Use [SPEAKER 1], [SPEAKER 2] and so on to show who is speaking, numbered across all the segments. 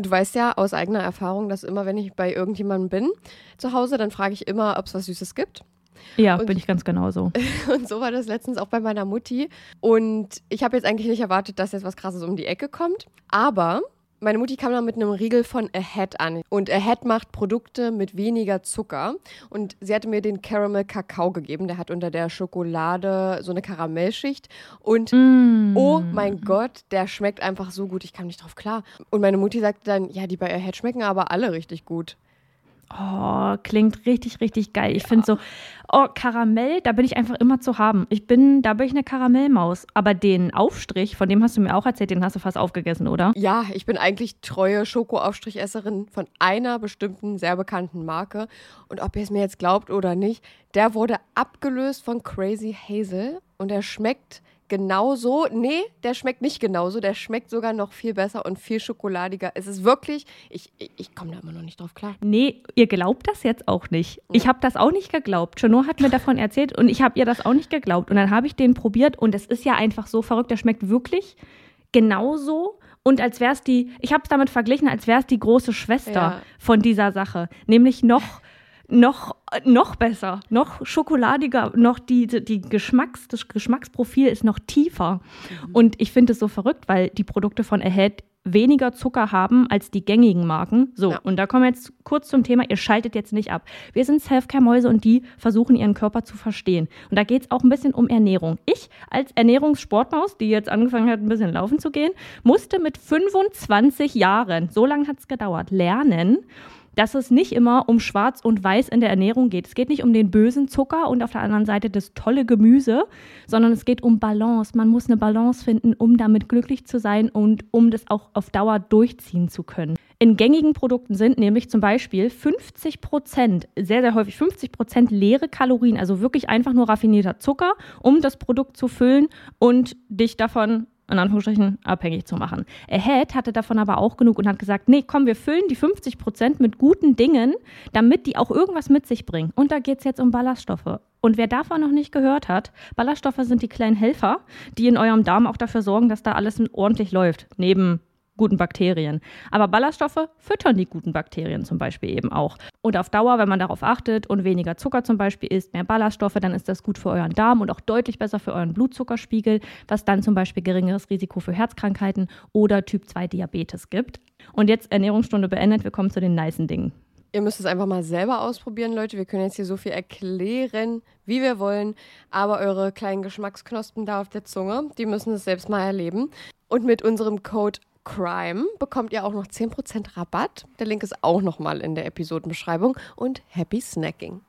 [SPEAKER 1] Du weißt ja aus eigener Erfahrung, dass immer, wenn ich bei irgendjemandem bin zu Hause, dann frage ich immer, ob es was Süßes gibt.
[SPEAKER 2] Ja,
[SPEAKER 1] Und-
[SPEAKER 2] bin ich ganz genauso.
[SPEAKER 1] Und so war das letztens auch bei meiner Mutti. Und ich habe jetzt eigentlich nicht erwartet, dass jetzt was Krasses um die Ecke kommt. Aber meine Mutti kam dann mit einem Riegel von Ahead an. Und Ahead macht Produkte mit weniger Zucker. Und sie hatte mir den Caramel Kakao gegeben. Der hat unter der Schokolade so eine Karamellschicht. Und
[SPEAKER 2] Mm.
[SPEAKER 1] oh mein Gott, der schmeckt einfach so gut. Ich kam nicht drauf klar. Und meine Mutti sagte dann, ja, die bei Ahead schmecken aber alle richtig gut.
[SPEAKER 2] Oh, klingt richtig, richtig geil. Ich finde so, oh, Karamell, da bin ich einfach immer zu haben. Ich bin, da bin ich eine Karamellmaus. Aber den Aufstrich, von dem hast du mir auch erzählt, den hast du fast aufgegessen, oder?
[SPEAKER 1] Ja, ich bin eigentlich treue Schokoaufstrichesserin von einer bestimmten sehr bekannten Marke. Und ob ihr es mir jetzt glaubt oder nicht, der wurde abgelöst von Crazy Hazel und der schmeckt genauso. Nee, der schmeckt nicht genauso. Der schmeckt sogar noch viel besser und viel schokoladiger. Es ist wirklich, ich, ich, ich komme da immer noch nicht drauf klar.
[SPEAKER 2] Nee, ihr glaubt das jetzt auch nicht. Ich habe das auch nicht geglaubt. Chanot hat mir davon erzählt und ich habe ihr das auch nicht geglaubt. Und dann habe ich den probiert und es ist ja einfach so verrückt. Der schmeckt wirklich genauso. Und als wäre es die, ich habe es damit verglichen, als wäre es die große Schwester
[SPEAKER 1] Ja.
[SPEAKER 2] von dieser Sache. Nämlich noch, noch, noch besser, noch schokoladiger, noch die, die Geschmacks, das Geschmacksprofil ist noch tiefer. Und ich finde es so verrückt, weil die Produkte von Ahead weniger Zucker haben als die gängigen Marken. So,
[SPEAKER 1] Ja.
[SPEAKER 2] und da kommen wir jetzt kurz zum Thema, ihr schaltet jetzt nicht ab. Wir sind Selfcare-Mäuse und die versuchen ihren Körper zu verstehen. Und da geht es auch ein bisschen um Ernährung. Ich als Ernährungssportmaus, die jetzt angefangen hat, ein bisschen laufen zu gehen, musste mit 25 Jahren, so lange hat es gedauert, lernen, dass es nicht immer um Schwarz und Weiß in der Ernährung geht. Es geht nicht um den bösen Zucker und auf der anderen Seite das tolle Gemüse, sondern es geht um Balance. Man muss eine Balance finden, um damit glücklich zu sein und um das auch auf Dauer durchziehen zu können. In gängigen Produkten sind nämlich zum Beispiel 50 Prozent, sehr, sehr häufig 50 Prozent leere Kalorien, also wirklich einfach nur raffinierter Zucker, um das Produkt zu füllen und dich davon in Anführungsstrichen abhängig zu machen. Ahead hatte davon aber auch genug und hat gesagt, nee, komm, wir füllen die 50 Prozent mit guten Dingen, damit die auch irgendwas mit sich bringen. Und da geht es jetzt um Ballaststoffe. Und wer davon noch nicht gehört hat, Ballaststoffe sind die kleinen Helfer, die in eurem Darm auch dafür sorgen, dass da alles ordentlich läuft, neben guten Bakterien. Aber Ballaststoffe füttern die guten Bakterien zum Beispiel eben auch. Und auf Dauer, wenn man darauf achtet und weniger Zucker zum Beispiel isst, mehr Ballaststoffe, dann ist das gut für euren Darm und auch deutlich besser für euren Blutzuckerspiegel, was dann zum Beispiel geringeres Risiko für Herzkrankheiten oder Typ 2 Diabetes gibt. Und jetzt Ernährungsstunde beendet, wir kommen zu den nicen Dingen.
[SPEAKER 1] Ihr müsst es einfach mal selber ausprobieren, Leute. Wir können jetzt hier so viel erklären, wie wir wollen. Aber eure kleinen Geschmacksknospen da auf der Zunge, die müssen es selbst mal erleben. Und mit unserem Code CRIME bekommt ihr auch noch 10% Rabatt. Der Link ist auch nochmal in der Episodenbeschreibung. Und happy snacking.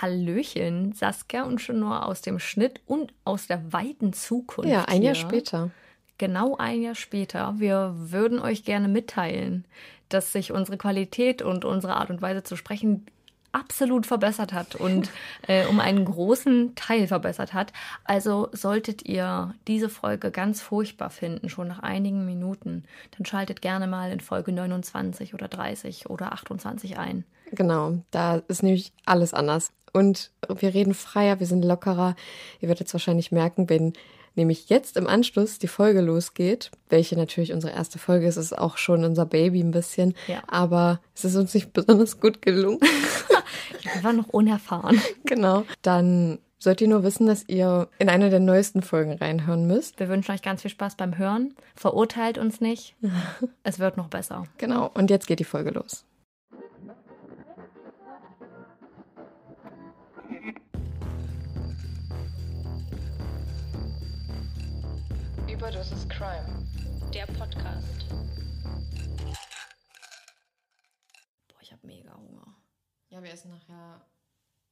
[SPEAKER 3] Hallöchen, Saskia und Chenor aus dem Schnitt und aus der weiten Zukunft.
[SPEAKER 1] Ja, ein Jahr
[SPEAKER 3] hier.
[SPEAKER 1] später.
[SPEAKER 3] Genau ein Jahr später. Wir würden euch gerne mitteilen, dass sich unsere Qualität und unsere Art und Weise zu sprechen absolut verbessert hat und äh, um einen großen Teil verbessert hat. Also solltet ihr diese Folge ganz furchtbar finden, schon nach einigen Minuten, dann schaltet gerne mal in Folge 29 oder 30 oder 28 ein.
[SPEAKER 1] Genau, da ist nämlich alles anders. Und wir reden freier, wir sind lockerer. Ihr werdet es wahrscheinlich merken, wenn nämlich jetzt im Anschluss die Folge losgeht, welche natürlich unsere erste Folge ist, ist auch schon unser Baby ein bisschen.
[SPEAKER 3] Ja.
[SPEAKER 1] Aber es ist uns nicht besonders gut gelungen.
[SPEAKER 3] Wir waren noch unerfahren.
[SPEAKER 1] genau. Dann sollt ihr nur wissen, dass ihr in einer der neuesten Folgen reinhören müsst.
[SPEAKER 3] Wir wünschen euch ganz viel Spaß beim Hören. Verurteilt uns nicht. Es wird noch besser.
[SPEAKER 1] Genau. Und jetzt geht die Folge los.
[SPEAKER 4] Überdosis Crime. Der Podcast.
[SPEAKER 3] Boah, ich habe mega Hunger.
[SPEAKER 1] Ja, wir essen nachher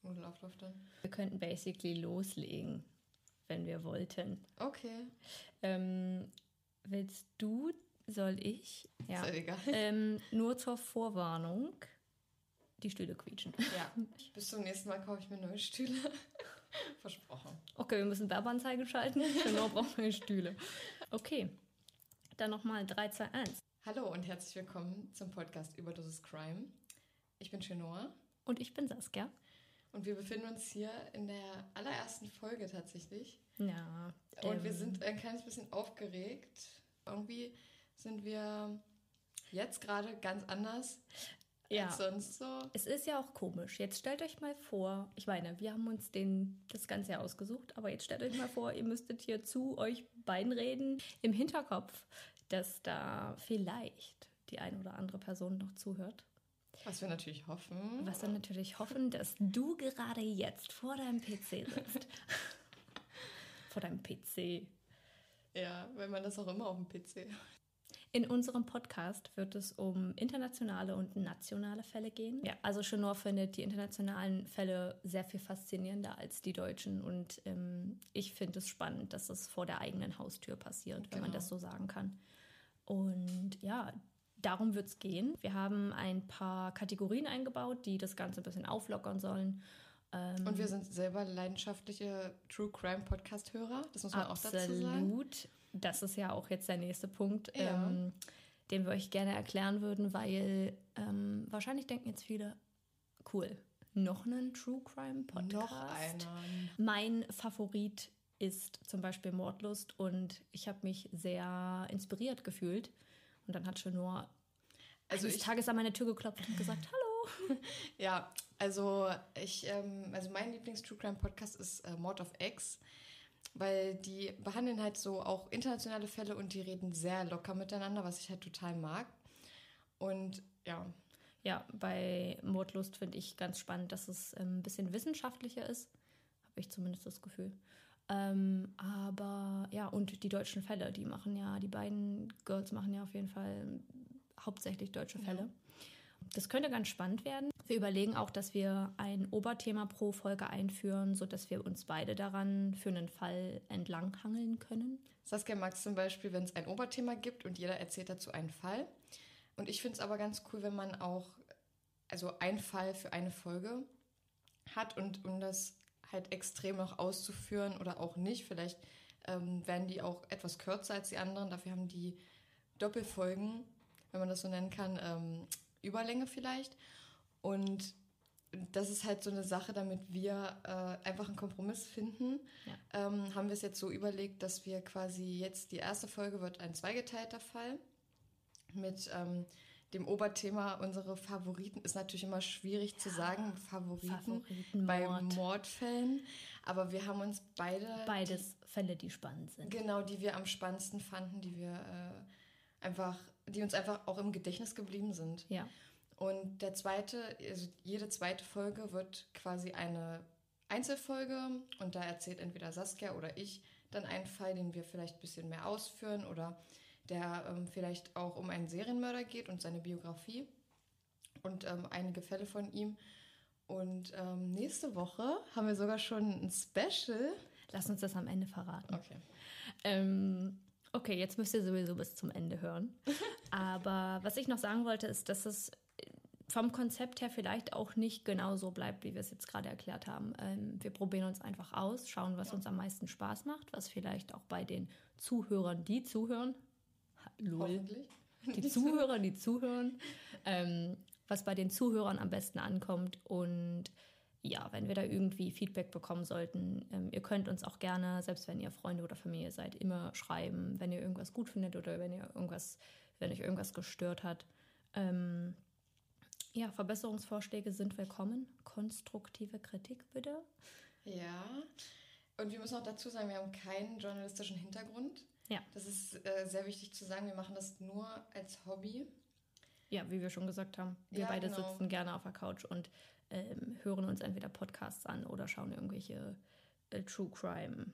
[SPEAKER 1] Nudelauflauf dann.
[SPEAKER 3] Wir könnten basically loslegen, wenn wir wollten.
[SPEAKER 1] Okay.
[SPEAKER 3] Ähm, willst du, soll ich?
[SPEAKER 2] Ja.
[SPEAKER 1] Ist egal.
[SPEAKER 2] Ähm, nur zur Vorwarnung. Die Stühle quietschen.
[SPEAKER 1] Ja, bis zum nächsten Mal kaufe ich mir neue Stühle. Versprochen.
[SPEAKER 2] Okay, wir müssen Werbeanzeige schalten. Genau, brauchen wir Stühle. Okay. Dann nochmal 3, 2, 1.
[SPEAKER 1] Hallo und herzlich willkommen zum Podcast Überdosis Crime. Ich bin Chenoa
[SPEAKER 2] Und ich bin Saskia.
[SPEAKER 1] und wir befinden uns hier in der allerersten Folge tatsächlich.
[SPEAKER 2] Ja.
[SPEAKER 1] Und
[SPEAKER 2] ähm,
[SPEAKER 1] wir sind ein kleines bisschen aufgeregt. Irgendwie sind wir jetzt gerade ganz anders
[SPEAKER 2] Ja.
[SPEAKER 1] als sonst so.
[SPEAKER 2] Es ist ja auch komisch. Jetzt stellt euch mal vor, ich meine, wir haben uns den, das Ganze ja ausgesucht, aber jetzt stellt euch mal vor, ihr müsstet hier zu euch beiden reden, im Hinterkopf, dass da vielleicht die eine oder andere Person noch zuhört.
[SPEAKER 1] Was wir natürlich hoffen.
[SPEAKER 2] Was dann natürlich hoffen, dass du gerade jetzt vor deinem PC sitzt. vor deinem PC.
[SPEAKER 1] Ja, wenn man das auch immer auf dem PC.
[SPEAKER 2] In unserem Podcast wird es um internationale und nationale Fälle gehen. Ja, also Chenor findet die internationalen Fälle sehr viel faszinierender als die deutschen. Und ähm, ich finde es spannend, dass es vor der eigenen Haustür passiert, wenn man
[SPEAKER 1] Genau.
[SPEAKER 2] das so sagen kann. Und ja, darum wird es gehen. Wir haben ein paar Kategorien eingebaut, die das Ganze ein bisschen auflockern sollen.
[SPEAKER 1] Und wir sind selber leidenschaftliche True Crime Podcast-Hörer. Das muss man auch dazu sagen.
[SPEAKER 2] Absolut. Das ist ja auch jetzt der nächste Punkt,
[SPEAKER 1] Ja.
[SPEAKER 2] ähm, den wir euch gerne erklären würden, weil ähm, wahrscheinlich denken jetzt viele, cool, noch einen True Crime Podcast.
[SPEAKER 1] Noch einer.
[SPEAKER 2] Mein Favorit ist zum Beispiel Mordlust und ich habe mich sehr inspiriert gefühlt. Und dann hat schon nur
[SPEAKER 1] Also
[SPEAKER 2] eines
[SPEAKER 1] ich-
[SPEAKER 2] Tages an meine Tür geklopft und gesagt, hallo.
[SPEAKER 1] Ja, also ich, ähm, also mein Lieblings-True Crime Podcast ist äh, Mord of X, weil die behandeln halt so auch internationale Fälle und die reden sehr locker miteinander, was ich halt total mag. Und ja,
[SPEAKER 2] Ja, bei Mordlust finde ich ganz spannend, dass es ähm, ein bisschen wissenschaftlicher ist. Habe ich zumindest das Gefühl. Ähm, aber ja, und die deutschen Fälle, die machen ja, die beiden Girls machen ja auf jeden Fall hauptsächlich deutsche Fälle. Das könnte ganz spannend werden. Wir überlegen auch, dass wir ein Oberthema pro Folge einführen, sodass wir uns beide daran für einen Fall entlanghangeln können.
[SPEAKER 1] Saskia mag es zum Beispiel, wenn es ein Oberthema gibt und jeder erzählt dazu einen Fall. Und ich finde es aber ganz cool, wenn man auch, also einen Fall für eine Folge hat und um das halt extrem noch auszuführen oder auch nicht. Vielleicht ähm, werden die auch etwas kürzer als die anderen. Dafür haben die Doppelfolgen, wenn man das so nennen kann, ähm, Überlänge vielleicht. Und das ist halt so eine Sache, damit wir äh, einfach einen Kompromiss finden.
[SPEAKER 2] Ja.
[SPEAKER 1] Ähm, haben wir es jetzt so überlegt, dass wir quasi jetzt die erste Folge wird ein zweigeteilter Fall mit ähm, dem Oberthema unsere Favoriten ist natürlich immer schwierig zu sagen Favoriten,
[SPEAKER 2] Favoriten,
[SPEAKER 1] bei
[SPEAKER 2] Mord.
[SPEAKER 1] Mordfällen, aber wir haben uns beide
[SPEAKER 2] Beides Fälle, die spannend sind.
[SPEAKER 1] genau die wir am spannendsten fanden, die wir äh, einfach, die uns einfach auch im Gedächtnis geblieben sind.
[SPEAKER 2] Ja.
[SPEAKER 1] Und der zweite, also jede zweite Folge wird quasi eine Einzelfolge und da erzählt entweder Saskia oder ich dann einen Fall, den wir vielleicht ein bisschen mehr ausführen oder der ähm, vielleicht auch um einen Serienmörder geht und seine Biografie und ähm, einige Fälle von ihm. Und ähm, nächste Woche haben wir sogar schon ein Special.
[SPEAKER 2] Lass uns das am Ende verraten.
[SPEAKER 1] Okay.
[SPEAKER 2] Ähm, okay, jetzt müsst ihr sowieso bis zum Ende hören. Aber was ich noch sagen wollte, ist, dass es vom Konzept her vielleicht auch nicht genau so bleibt, wie wir es jetzt gerade erklärt haben. Ähm, wir probieren uns einfach aus, schauen, was uns am meisten Spaß macht, was vielleicht auch bei den Zuhörern, die zuhören, lol, die Zuhörer, die zuhören, ähm, was bei den Zuhörern am besten ankommt. Und ja, wenn wir da irgendwie Feedback bekommen sollten, ähm, ihr könnt uns auch gerne, selbst wenn ihr Freunde oder Familie seid, immer schreiben, wenn ihr irgendwas gut findet oder wenn ihr irgendwas, wenn euch irgendwas gestört hat. Ähm, ja, Verbesserungsvorschläge sind willkommen. Konstruktive Kritik bitte.
[SPEAKER 1] Ja. Und wir müssen auch dazu sagen, wir haben keinen journalistischen Hintergrund.
[SPEAKER 2] Ja.
[SPEAKER 1] Das ist äh, sehr wichtig zu sagen. Wir machen das nur als Hobby.
[SPEAKER 2] Ja, wie wir schon gesagt haben, wir
[SPEAKER 1] Ja,
[SPEAKER 2] beide
[SPEAKER 1] genau.
[SPEAKER 2] sitzen gerne auf der Couch und ähm, hören uns entweder Podcasts an oder schauen irgendwelche äh, True Crime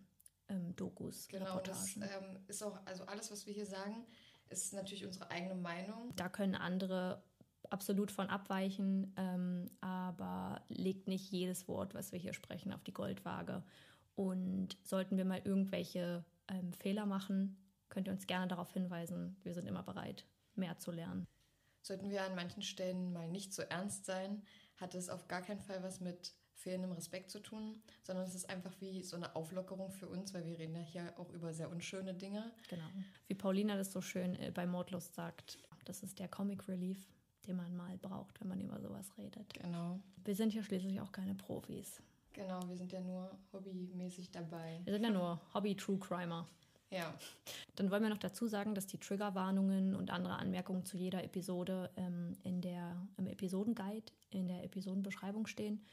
[SPEAKER 2] ähm, Dokus,
[SPEAKER 1] Genau. Das
[SPEAKER 2] Reportagen.
[SPEAKER 1] ähm, ist auch, also alles, was wir hier sagen, ist natürlich unsere eigene Meinung.
[SPEAKER 2] da können andere absolut von abweichen, ähm, aber legt nicht jedes Wort, was wir hier sprechen, auf die Goldwaage. Und sollten wir mal irgendwelche ähm, Fehler machen, könnt ihr uns gerne darauf hinweisen. Wir sind immer bereit. mehr zu lernen.
[SPEAKER 1] Sollten wir an manchen Stellen mal nicht so ernst sein, hat es auf gar keinen Fall was mit fehlendem Respekt zu tun, sondern es ist einfach wie so eine Auflockerung für uns, weil wir reden ja hier auch über sehr unschöne Dinge.
[SPEAKER 2] Genau. Wie Paulina das so schön äh, bei Mordlust sagt, das ist der Comic Relief, den man mal braucht, wenn man über sowas redet.
[SPEAKER 1] Genau.
[SPEAKER 2] Wir sind ja schließlich auch keine Profis.
[SPEAKER 1] Genau, wir sind ja nur hobbymäßig dabei.
[SPEAKER 2] Wir sind ja nur Hobby-True Crimer.
[SPEAKER 1] Ja.
[SPEAKER 2] Dann wollen wir noch dazu sagen, dass die Triggerwarnungen und andere Anmerkungen zu jeder Episode ähm, in der, im Episodenguide, in der Episodenbeschreibung stehen.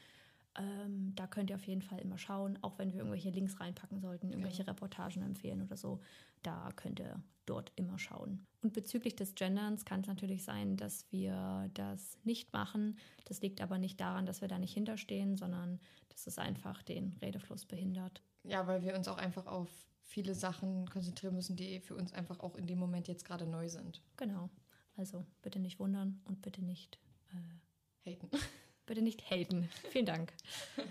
[SPEAKER 2] Ähm, da könnt ihr auf jeden Fall immer schauen, auch wenn wir irgendwelche Links reinpacken sollten, irgendwelche Reportagen empfehlen oder so. Da könnt ihr dort immer schauen. Und bezüglich des Genderns kann es natürlich sein, dass wir das nicht machen. Das liegt aber nicht daran, dass wir da nicht hinterstehen, sondern dass es einfach den Redefluss behindert.
[SPEAKER 1] Ja, weil wir uns auch einfach auf viele Sachen konzentrieren müssen, die für uns einfach auch in dem Moment jetzt gerade neu sind.
[SPEAKER 2] Genau. Also bitte nicht wundern und bitte nicht
[SPEAKER 1] Haten.
[SPEAKER 2] Bitte nicht haten. Vielen Dank.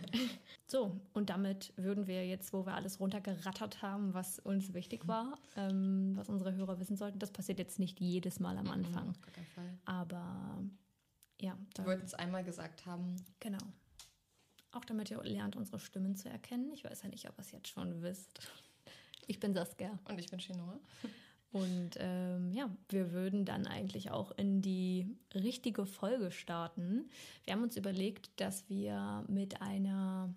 [SPEAKER 2] So, und damit würden wir jetzt, wo wir alles runtergerattert haben, was uns wichtig war, ähm, was unsere Hörer wissen sollten, das passiert jetzt nicht jedes Mal am Anfang.
[SPEAKER 1] Auf gar keinen Fall.
[SPEAKER 2] Aber ja,
[SPEAKER 1] Wir
[SPEAKER 2] da,
[SPEAKER 1] wollten es einmal gesagt haben.
[SPEAKER 2] genau. Auch damit ihr lernt, unsere Stimmen zu erkennen. Ich weiß ja nicht, ob ihr es jetzt schon wisst. Ich bin Saskia.
[SPEAKER 1] Und ich bin Chinoa.
[SPEAKER 2] Und ähm, ja, wir würden dann eigentlich auch in die richtige Folge starten. Wir haben uns überlegt, dass wir mit einer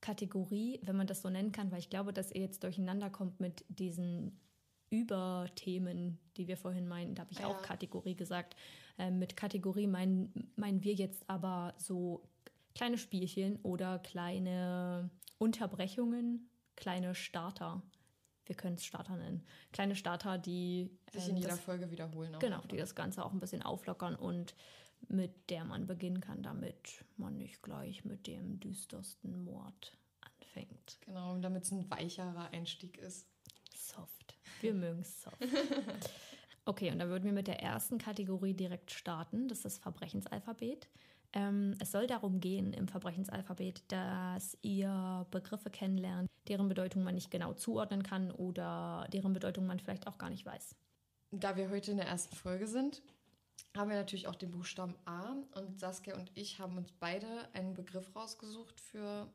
[SPEAKER 2] Kategorie, wenn man das so nennen kann, weil ich glaube, dass ihr jetzt durcheinander kommt mit diesen Überthemen, die wir vorhin meinten, da habe ich
[SPEAKER 1] Ja.
[SPEAKER 2] auch Kategorie gesagt. Ähm, mit Kategorie meinen, meinen wir jetzt aber so kleine Spielchen oder kleine Unterbrechungen, kleine Starter. Wir können es Starter nennen. Kleine Starter, die
[SPEAKER 1] Sich
[SPEAKER 2] ähm,
[SPEAKER 1] in jeder
[SPEAKER 2] das,
[SPEAKER 1] Folge wiederholen.
[SPEAKER 2] Genau,
[SPEAKER 1] einfach.
[SPEAKER 2] die das Ganze auch ein bisschen auflockern und mit der man beginnen kann, damit man nicht gleich mit dem düstersten Mord anfängt.
[SPEAKER 1] Genau, damit es ein weicherer Einstieg ist.
[SPEAKER 2] Soft. Wir mögen soft. Okay, und dann würden wir mit der ersten Kategorie direkt starten. Das ist das Verbrechensalphabet. Ähm, es soll darum gehen im Verbrechensalphabet, dass ihr Begriffe kennenlernt, deren Bedeutung man nicht genau zuordnen kann oder deren Bedeutung man vielleicht auch gar nicht weiß.
[SPEAKER 1] Da wir heute in der ersten Folge sind, haben wir natürlich auch den Buchstaben A. Und Saskia und ich haben uns beide einen Begriff rausgesucht für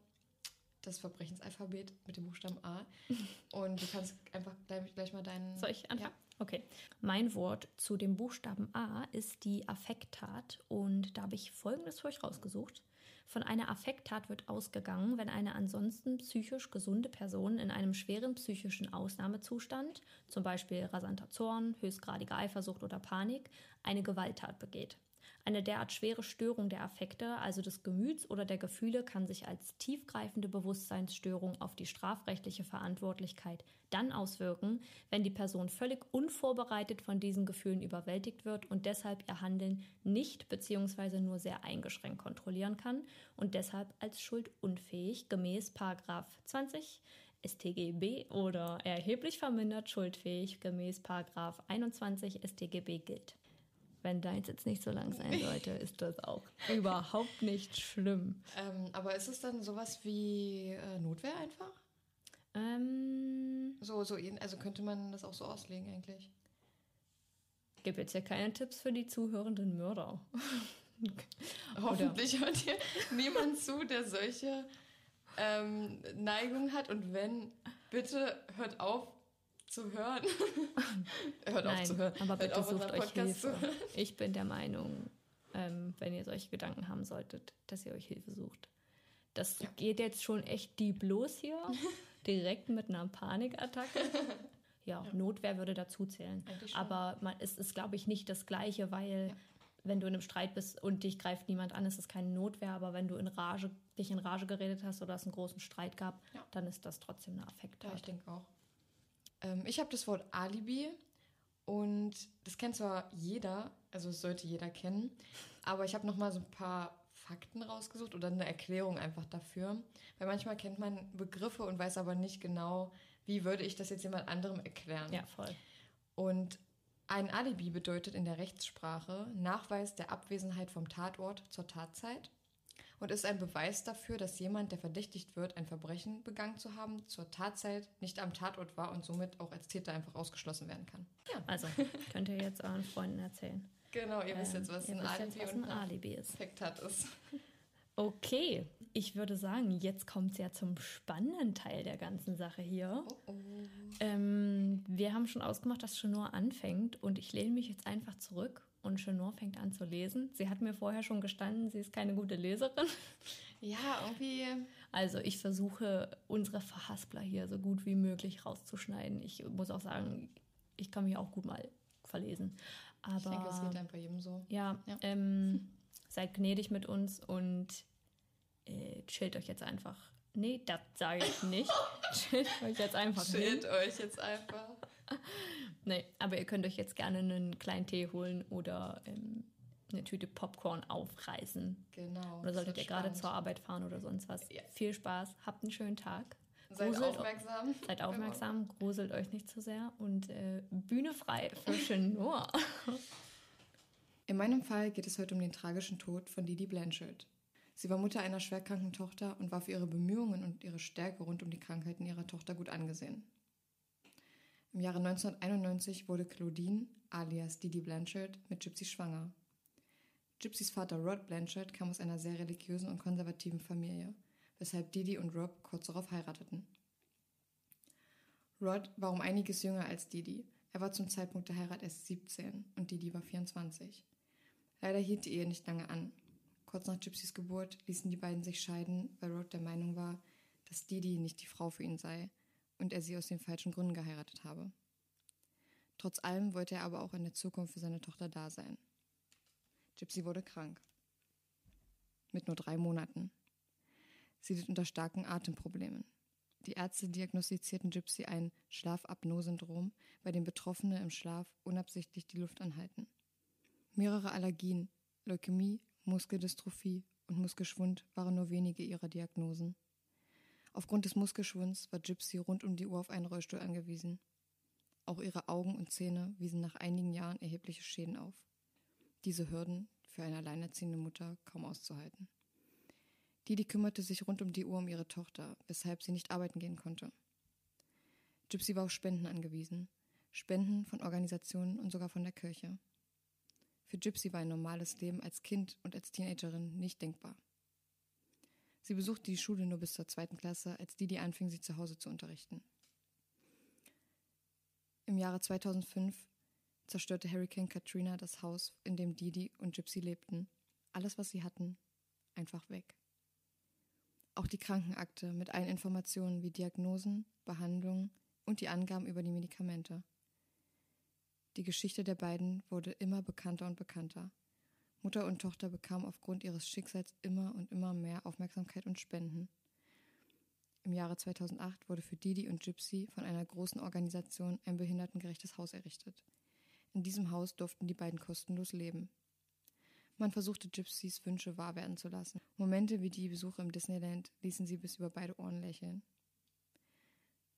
[SPEAKER 1] das Verbrechensalphabet mit dem Buchstaben A. Und du kannst einfach gleich, gleich mal deinen.
[SPEAKER 2] Soll ich anfangen?
[SPEAKER 1] Ja.
[SPEAKER 2] Okay. Mein Wort zu dem Buchstaben A ist die Affekttat und da habe ich Folgendes für euch rausgesucht. Von einer Affekttat wird ausgegangen, wenn eine ansonsten psychisch gesunde Person in einem schweren psychischen Ausnahmezustand, zum Beispiel rasanter Zorn, höchstgradiger Eifersucht oder Panik, eine Gewalttat begeht. Eine derart schwere Störung der Affekte, also des Gemüts oder der Gefühle, kann sich als tiefgreifende Bewusstseinsstörung auf die strafrechtliche Verantwortlichkeit dann auswirken, wenn die Person völlig unvorbereitet von diesen Gefühlen überwältigt wird und deshalb ihr Handeln nicht bzw. nur sehr eingeschränkt kontrollieren kann und deshalb als schuldunfähig gemäß 20 StGB oder erheblich vermindert schuldfähig gemäß 21 StGB gilt. Wenn deins jetzt nicht so lang sein sollte, ist das auch überhaupt nicht schlimm.
[SPEAKER 1] Ähm, aber ist es dann sowas wie äh, Notwehr einfach?
[SPEAKER 2] Ähm,
[SPEAKER 1] So, so, also könnte man das auch so auslegen eigentlich.
[SPEAKER 2] ich gebe jetzt ja keine Tipps für die zuhörenden Mörder.
[SPEAKER 1] Hoffentlich hört hier niemand zu, der solche ähm, Neigungen hat. Und wenn, bitte hört auf zu hören. hört auf
[SPEAKER 2] Nein,
[SPEAKER 1] zu hören.
[SPEAKER 2] aber bitte
[SPEAKER 1] auf,
[SPEAKER 2] sucht euch Hilfe. Ich bin der Meinung, ähm, wenn ihr solche Gedanken haben solltet, dass ihr euch Hilfe sucht. Das geht jetzt schon echt deep los hier. Direkt mit einer Panikattacke. Ja, Notwehr würde dazu zählen. Aber man, es ist, glaube ich, nicht das Gleiche, weil wenn du in einem Streit bist und dich greift niemand an, ist es keine Notwehr. Aber wenn du in Rage, dich in Rage geredet hast oder es einen großen Streit gab,
[SPEAKER 1] Ja.
[SPEAKER 2] dann ist das trotzdem eine Affekttat.
[SPEAKER 1] Ja, ich denke auch. Ähm, ich habe das Wort Alibi und das kennt zwar jeder, also es sollte jeder kennen, aber ich habe noch mal so ein paar Fakten rausgesucht oder eine Erklärung einfach dafür, weil manchmal kennt man Begriffe und weiß aber nicht genau, wie würde ich das jetzt jemand anderem erklären.
[SPEAKER 2] Ja, voll.
[SPEAKER 1] Und ein Alibi bedeutet in der Rechtssprache Nachweis der Abwesenheit vom Tatort zur Tatzeit. Und ist ein Beweis dafür, dass jemand, der verdächtigt wird, ein Verbrechen begangen zu haben, zur Tatzeit nicht am Tatort war und somit auch als Täter einfach ausgeschlossen werden kann. Ja.
[SPEAKER 2] Also, könnt ihr jetzt euren Freunden erzählen.
[SPEAKER 1] Genau, ihr wisst jetzt, was
[SPEAKER 2] ihr
[SPEAKER 1] ein
[SPEAKER 2] wisst
[SPEAKER 1] Alibi
[SPEAKER 2] jetzt, was ein Alibi ist.
[SPEAKER 1] Fektat ist.
[SPEAKER 2] Okay, ich würde sagen, jetzt kommt es ja zum spannenden Teil der ganzen Sache hier. Ähm, wir haben schon ausgemacht, dass Chenor anfängt und ich lehne mich jetzt einfach zurück und Chenor fängt an zu lesen. Sie hat mir vorher schon gestanden, sie ist keine gute Leserin.
[SPEAKER 1] Ja, irgendwie.
[SPEAKER 2] Also ich versuche, unsere Verhaspler hier so gut wie möglich rauszuschneiden. Ich muss auch sagen, ich kann mich auch gut mal verlesen. Aber
[SPEAKER 1] Ich denke, es geht dann bei jedem so.
[SPEAKER 2] ja,
[SPEAKER 1] Ja.
[SPEAKER 2] Ähm, seid gnädig mit uns und äh, chillt euch jetzt einfach. Nee, das sage ich nicht. chillt euch jetzt einfach
[SPEAKER 1] Chillt
[SPEAKER 2] hin.
[SPEAKER 1] euch jetzt einfach.
[SPEAKER 2] Nee, aber ihr könnt euch jetzt gerne einen kleinen Tee holen oder ähm, eine Tüte Popcorn aufreißen.
[SPEAKER 1] Genau.
[SPEAKER 2] Oder solltet ihr
[SPEAKER 1] wird
[SPEAKER 2] gerade
[SPEAKER 1] spannend.
[SPEAKER 2] zur Arbeit fahren oder sonst was.
[SPEAKER 1] Ja.
[SPEAKER 2] Viel Spaß, habt einen schönen Tag.
[SPEAKER 1] Seid
[SPEAKER 2] Gruselt-
[SPEAKER 1] aufmerksam.
[SPEAKER 2] Seid aufmerksam, gruselt euch nicht zu sehr und äh, Bühne frei für Chenor.
[SPEAKER 1] In meinem Fall geht es heute um den tragischen Tod von Didi Blanchard. Sie war Mutter einer schwerkranken Tochter und war für ihre Bemühungen und ihre Stärke rund um die Krankheiten ihrer Tochter gut angesehen. Im Jahre 1991 wurde Claudine, alias Didi Blanchard, mit Gypsy schwanger. Gypsys Vater Rod Blanchard kam aus einer sehr religiösen und konservativen Familie, weshalb Didi und Rob kurz darauf heirateten. Rod war um einiges jünger als Didi. Er war zum Zeitpunkt der Heirat erst 17 und Didi war 24. Leider hielt die Ehe nicht lange an. Kurz nach Gypsys Geburt ließen die beiden sich scheiden, weil Rod der Meinung war, dass Didi nicht die Frau für ihn sei und er sie aus den falschen Gründen geheiratet habe. Trotz allem wollte er aber auch in der Zukunft für seine Tochter da sein. Gypsy wurde krank. Mit nur drei Monaten. Sie litt unter starken Atemproblemen. Die Ärzte diagnostizierten Gypsy ein Schlafapnoe-Syndrom, bei dem Betroffene im Schlaf unabsichtlich die Luft anhalten. Mehrere Allergien, Leukämie, Muskeldystrophie und Muskelschwund waren nur wenige ihrer Diagnosen. Aufgrund des Muskelschwunds war Gypsy rund um die Uhr auf einen Rollstuhl angewiesen. Auch ihre Augen und Zähne wiesen nach einigen Jahren erhebliche Schäden auf. Diese Hürden für eine alleinerziehende Mutter kaum auszuhalten. Didi kümmerte sich rund um die Uhr um ihre Tochter, weshalb sie nicht arbeiten gehen konnte. Gypsy war auf Spenden angewiesen. Spenden von Organisationen und sogar von der Kirche. Für Gypsy war ein normales Leben als Kind und als Teenagerin nicht denkbar. Sie besuchte die Schule nur bis zur zweiten Klasse, als Didi anfing, sie zu Hause zu unterrichten. Im Jahre 2005 zerstörte Hurricane Katrina das Haus, in dem Didi und Gypsy lebten. Alles, was sie hatten, einfach weg. Auch die Krankenakte mit allen Informationen wie Diagnosen, Behandlungen und die Angaben über die Medikamente. Die Geschichte der beiden wurde immer bekannter und bekannter. Mutter und Tochter bekamen aufgrund ihres Schicksals immer und immer mehr Aufmerksamkeit und Spenden. Im Jahre 2008 wurde für Didi und Gypsy von einer großen Organisation ein behindertengerechtes Haus errichtet. In diesem Haus durften die beiden kostenlos leben. Man versuchte Gypsys Wünsche wahr werden zu lassen. Momente wie die Besuche im Disneyland ließen sie bis über beide Ohren lächeln.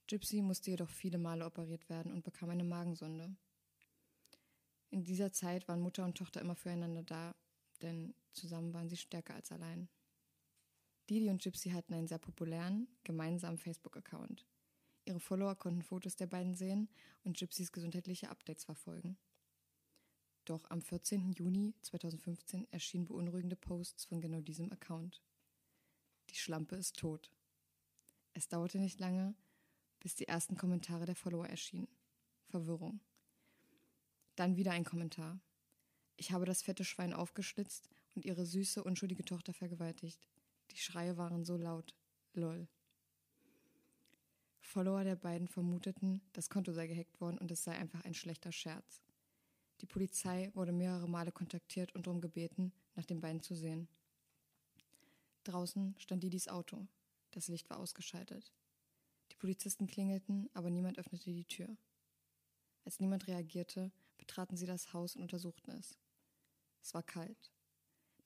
[SPEAKER 1] Gypsy musste jedoch viele Male operiert werden und bekam eine Magensonde. In dieser Zeit waren Mutter und Tochter immer füreinander da, denn zusammen waren sie stärker als allein. Didi und Gypsy hatten einen sehr populären, gemeinsamen Facebook-Account. Ihre Follower konnten Fotos der beiden sehen und Gypsys gesundheitliche Updates verfolgen. Doch am 14. Juni 2015 erschienen beunruhigende Posts von genau diesem Account. Die Schlampe ist tot. Es dauerte nicht lange, bis die ersten Kommentare der Follower erschienen. Verwirrung. Dann wieder ein Kommentar. Ich habe das fette Schwein aufgeschlitzt und ihre süße, unschuldige Tochter vergewaltigt. Die Schreie waren so laut. Lol. Follower der beiden vermuteten, das Konto sei gehackt worden und es sei einfach ein schlechter Scherz. Die Polizei wurde mehrere Male kontaktiert und darum gebeten, nach den beiden zu sehen. Draußen stand Didis Auto. Das Licht war ausgeschaltet. Die Polizisten klingelten, aber niemand öffnete die Tür. Als niemand reagierte, betraten sie das Haus und untersuchten es. Es war kalt.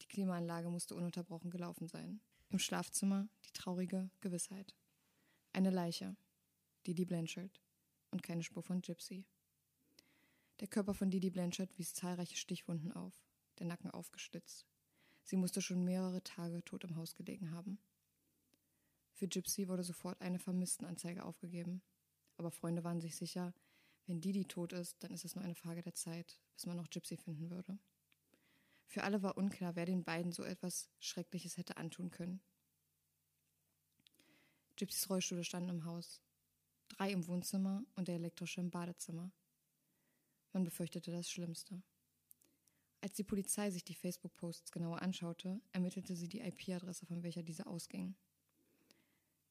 [SPEAKER 1] Die Klimaanlage musste ununterbrochen gelaufen sein. Im Schlafzimmer die traurige Gewissheit. Eine Leiche. Didi Blanchard. Und keine Spur von Gypsy. Der Körper von Didi Blanchard wies zahlreiche Stichwunden auf, der Nacken aufgeschlitzt. Sie musste schon mehrere Tage tot im Haus gelegen haben. Für Gypsy wurde sofort eine Vermisstenanzeige aufgegeben. Aber Freunde waren sich sicher, wenn Didi tot ist, dann ist es nur eine Frage der Zeit, bis man noch Gypsy finden würde. Für alle war unklar, wer den beiden so etwas Schreckliches hätte antun können. Gypsys Rollstühle standen im Haus. Drei im Wohnzimmer und der elektrische im Badezimmer. Man befürchtete das Schlimmste. Als die Polizei sich die Facebook-Posts genauer anschaute, ermittelte sie die IP-Adresse, von welcher diese ausging.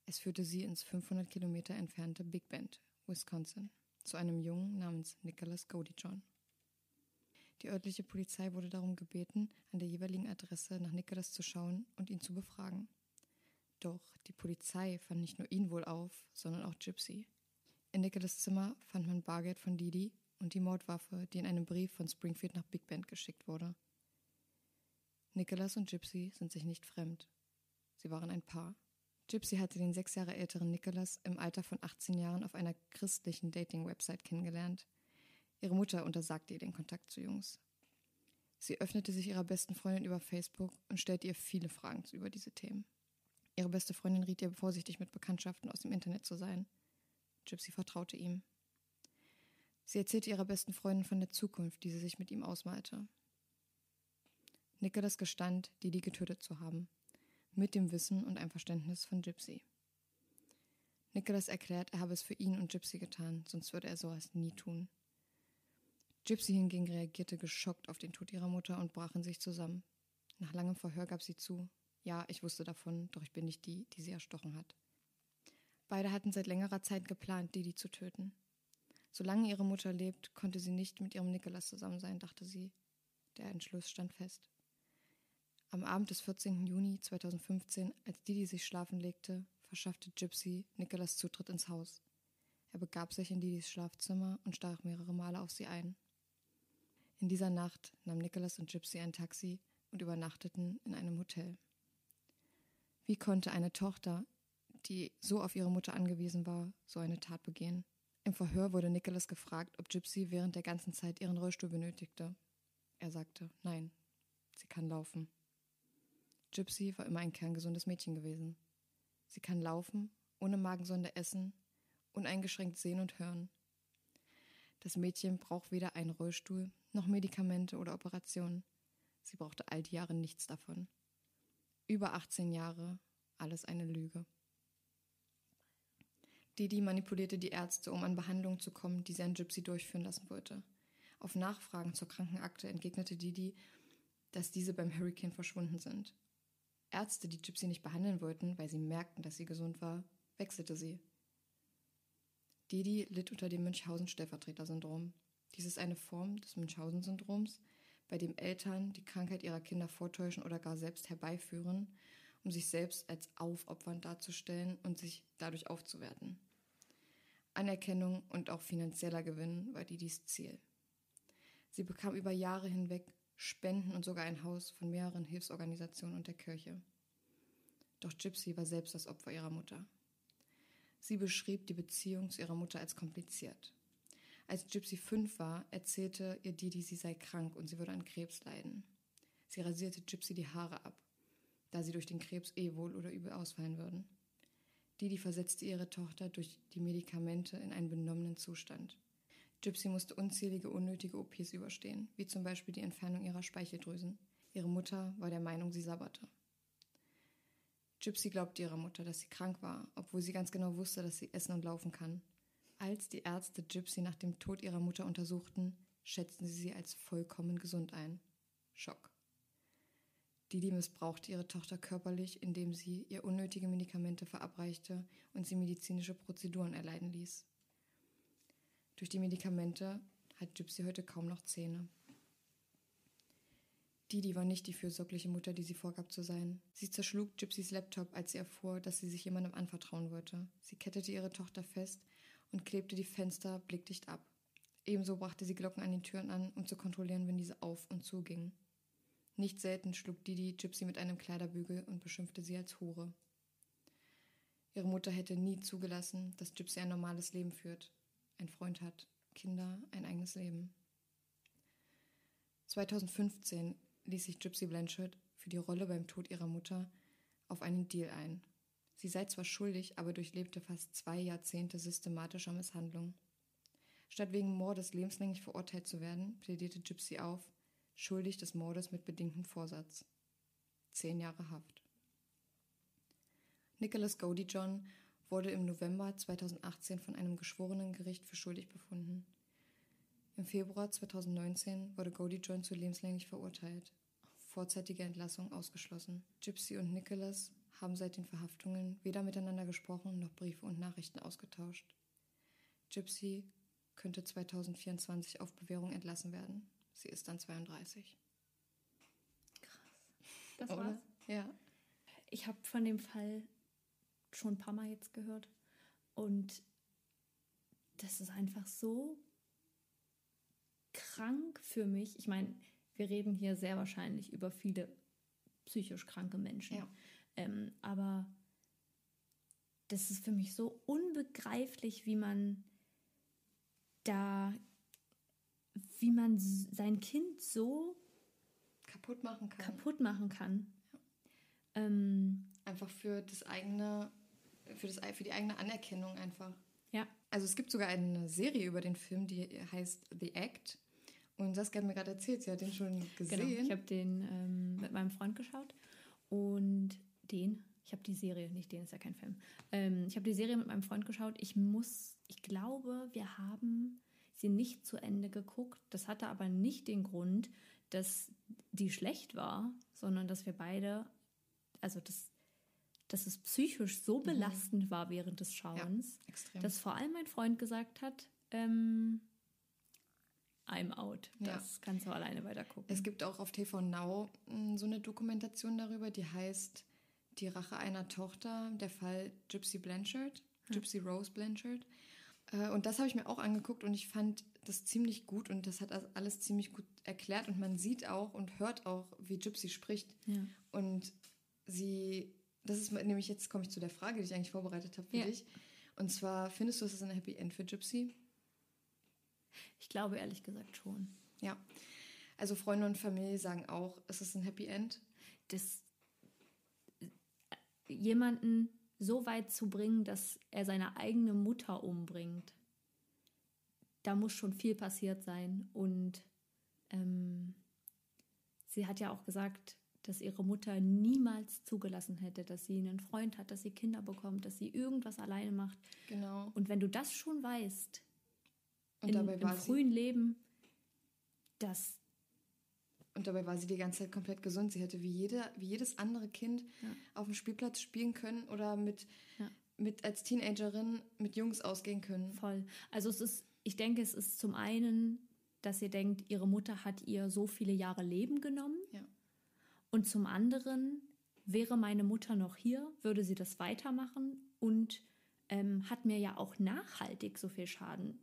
[SPEAKER 1] Es führte sie ins 500 Kilometer entfernte Big Bend, Wisconsin, zu einem Jungen namens Nicholas Godichon. Die örtliche Polizei wurde darum gebeten, an der jeweiligen Adresse nach Nicholas zu schauen und ihn zu befragen. Doch die Polizei fand nicht nur ihn wohl auf, sondern auch Gypsy. In Nicholas Zimmer fand man Bargeld von Didi und die Mordwaffe, die in einem Brief von Springfield nach Big Bend geschickt wurde. Nicholas und Gypsy sind sich nicht fremd. Sie waren ein Paar. Gypsy hatte den sechs Jahre älteren Nicholas im Alter von 18 Jahren auf einer christlichen Dating-Website kennengelernt. Ihre Mutter untersagte ihr den Kontakt zu Jungs. Sie öffnete sich ihrer besten Freundin über Facebook und stellte ihr viele Fragen über diese Themen. Ihre beste Freundin riet ihr, vorsichtig mit Bekanntschaften aus dem Internet zu sein. Gypsy vertraute ihm. Sie erzählte ihrer besten Freundin von der Zukunft, die sie sich mit ihm ausmalte. Nicholas gestand, Didi getötet zu haben, mit dem Wissen und Einverständnis von Gypsy. Nicholas erklärt, er habe es für ihn und Gypsy getan, sonst würde er sowas nie tun. Gypsy hingegen reagierte geschockt auf den Tod ihrer Mutter und brach in sich zusammen. Nach langem Verhör gab sie zu, ja, ich wusste davon, doch ich bin nicht die, die sie erstochen hat. Beide hatten seit längerer Zeit geplant, Didi zu töten. Solange ihre Mutter lebt, konnte sie nicht mit ihrem Nikolas zusammen sein, dachte sie. Der Entschluss stand fest. Am Abend des 14. Juni 2015, als Didi sich schlafen legte, verschaffte Gypsy Nikolas Zutritt ins Haus. Er begab sich in Didis Schlafzimmer und stach mehrere Male auf sie ein. In dieser Nacht nahm Nicholas und Gypsy ein Taxi und übernachteten in einem Hotel. Wie konnte eine Tochter, die so auf ihre Mutter angewiesen war, so eine Tat begehen? Im Verhör wurde Nicholas gefragt, ob Gypsy während der ganzen Zeit ihren Rollstuhl benötigte. Er sagte, nein, sie kann laufen. Gypsy war immer ein kerngesundes Mädchen gewesen. Sie kann laufen, ohne Magensonde essen, uneingeschränkt sehen und hören. Das Mädchen braucht weder einen Rollstuhl noch Medikamente oder Operationen. Sie brauchte all die Jahre nichts davon. Über 18 Jahre, alles eine Lüge. Didi manipulierte die Ärzte, um an Behandlungen zu kommen, die sie an Gypsy durchführen lassen wollte. Auf Nachfragen zur Krankenakte entgegnete Didi, dass diese beim Hurricane verschwunden sind. Ärzte, die Gypsy nicht behandeln wollten, weil sie merkten, dass sie gesund war, wechselte sie. Didi litt unter dem Münchhausen-Stellvertreter-Syndrom. Dies ist eine Form des Münchhausen-Syndroms, bei dem Eltern die Krankheit ihrer Kinder vortäuschen oder gar selbst herbeiführen, um sich selbst als aufopfernd darzustellen und sich dadurch aufzuwerten. Anerkennung und auch finanzieller Gewinn war Didis Ziel. Sie bekam über Jahre hinweg Spenden und sogar ein Haus von mehreren Hilfsorganisationen und der Kirche. Doch Gypsy war selbst das Opfer ihrer Mutter. Sie beschrieb die Beziehung zu ihrer Mutter als kompliziert. Als Gypsy fünf war, erzählte ihr Didi, sie sei krank und sie würde an Krebs leiden. Sie rasierte Gypsy die Haare ab, da sie durch den Krebs eh wohl oder übel ausfallen würden. Didi versetzte ihre Tochter durch die Medikamente in einen benommenen Zustand. Gypsy musste unzählige unnötige OPs überstehen, wie zum Beispiel die Entfernung ihrer Speicheldrüsen. Ihre Mutter war der Meinung, sie sabberte. Gypsy glaubte ihrer Mutter, dass sie krank war, obwohl sie ganz genau wusste, dass sie essen und laufen kann. Als die Ärzte Gypsy nach dem Tod ihrer Mutter untersuchten, schätzten sie sie als vollkommen gesund ein. Schock. Didi missbrauchte ihre Tochter körperlich, indem sie ihr unnötige Medikamente verabreichte und sie medizinische Prozeduren erleiden ließ. Durch die Medikamente hat Gypsy heute kaum noch Zähne. Didi war nicht die fürsorgliche Mutter, die sie vorgab zu sein. Sie zerschlug Gypsys Laptop, als sie erfuhr, dass sie sich jemandem anvertrauen wollte. Sie kettete ihre Tochter fest und klebte die Fenster blickdicht ab. Ebenso brachte sie Glocken an den Türen an, um zu kontrollieren, wenn diese auf und zugingen. Nicht selten schlug Didi Gypsy mit einem Kleiderbügel und beschimpfte sie als Hure. Ihre Mutter hätte nie zugelassen, dass Gypsy ein normales Leben führt, ein Freund hat, Kinder, ein eigenes Leben. 2015 ließ sich Gypsy Blanchard für die Rolle beim Tod ihrer Mutter auf einen Deal ein. Sie sei zwar schuldig, aber durchlebte fast zwei Jahrzehnte systematischer Misshandlung. Statt wegen Mordes lebenslänglich verurteilt zu werden, plädierte Gypsy auf, schuldig des Mordes mit bedingtem Vorsatz. Zehn Jahre Haft. Nicholas Godey John wurde im November 2018 von einem geschworenen Gericht für schuldig befunden. Im Februar 2019 wurde Godey John zu lebenslänglich verurteilt. Vorzeitige Entlassung ausgeschlossen. Gypsy und Nicholas haben seit den Verhaftungen weder miteinander gesprochen noch Briefe und Nachrichten ausgetauscht. Gypsy könnte 2024 auf Bewährung entlassen werden. Sie ist dann 32.
[SPEAKER 2] Das
[SPEAKER 1] Oder?
[SPEAKER 2] war's.
[SPEAKER 1] Ja.
[SPEAKER 2] Ich habe von dem Fall schon ein paar Mal jetzt gehört. Und das ist einfach so krank für mich. Ich meine, wir reden hier sehr wahrscheinlich über viele psychisch kranke Menschen.
[SPEAKER 1] Ja.
[SPEAKER 2] Ähm, aber das ist für mich so unbegreiflich, wie man da, wie man sein Kind so
[SPEAKER 1] Kaputt machen kann.
[SPEAKER 2] kaputt machen kann. Ähm,
[SPEAKER 1] Einfach für das eigene, für, das, für die eigene Anerkennung einfach.
[SPEAKER 2] ja.
[SPEAKER 1] Also es gibt sogar eine Serie über den Film, die heißt The Act. Und Saskia hat mir gerade erzählt, sie hat den schon gesehen.
[SPEAKER 2] Genau, ich habe den ähm, mit meinem Freund geschaut und den, ich habe die Serie, nicht den, ist ja kein Film. Ähm, ich habe die Serie mit meinem Freund geschaut. Ich muss, ich glaube, wir haben sie nicht zu Ende geguckt. Das hatte aber nicht den Grund, dass die schlecht war, sondern dass wir beide, also dass, dass es psychisch so belastend war während des Schauens,
[SPEAKER 1] Mhm. extrem.
[SPEAKER 2] dass vor allem mein Freund gesagt hat, ähm, I'm out.
[SPEAKER 1] Ja.
[SPEAKER 2] Das kannst du alleine weiter gucken.
[SPEAKER 1] Es gibt auch auf TV Now mh, so eine Dokumentation darüber, die heißt Die Rache einer Tochter, der Fall Gypsy Blanchard, Gypsy Rose Blanchard. Äh, Und das habe ich mir auch angeguckt und ich fand das ziemlich gut und das hat alles ziemlich gut erklärt und man sieht auch und hört auch, wie Gypsy spricht.
[SPEAKER 2] Ja.
[SPEAKER 1] Und sie, das ist nämlich jetzt komme ich zu der Frage, die ich eigentlich vorbereitet habe für
[SPEAKER 2] Ja.
[SPEAKER 1] dich. Und zwar, findest du, es ist ein Happy End für Gypsy?
[SPEAKER 2] Ich glaube ehrlich gesagt schon.
[SPEAKER 1] Ja. Also Freunde und Familie sagen auch, es ist ein Happy End.
[SPEAKER 2] Das äh, jemanden so weit zu bringen, dass er seine eigene Mutter umbringt, da muss schon viel passiert sein. Und ähm, sie hat ja auch gesagt, dass ihre Mutter niemals zugelassen hätte, dass sie einen Freund hat, dass sie Kinder bekommt, dass sie irgendwas alleine macht.
[SPEAKER 1] Genau.
[SPEAKER 2] Und wenn du das schon weißt,
[SPEAKER 1] Und
[SPEAKER 2] in,
[SPEAKER 1] dabei
[SPEAKER 2] im frühen Leben, das
[SPEAKER 1] Und dabei war sie die ganze Zeit komplett gesund. Sie hätte wie, jede, wie jedes andere Kind auf dem Spielplatz spielen können oder mit,
[SPEAKER 2] Ja.
[SPEAKER 1] mit als Teenagerin mit Jungs ausgehen können.
[SPEAKER 2] Voll. Also es ist, ich denke, es ist zum einen, dass ihr denkt, ihre Mutter hat ihr so viele Jahre Leben genommen.
[SPEAKER 1] Ja.
[SPEAKER 2] Und zum anderen, wäre meine Mutter noch hier, würde sie das weitermachen und ähm, hat mir ja auch nachhaltig so viel Schaden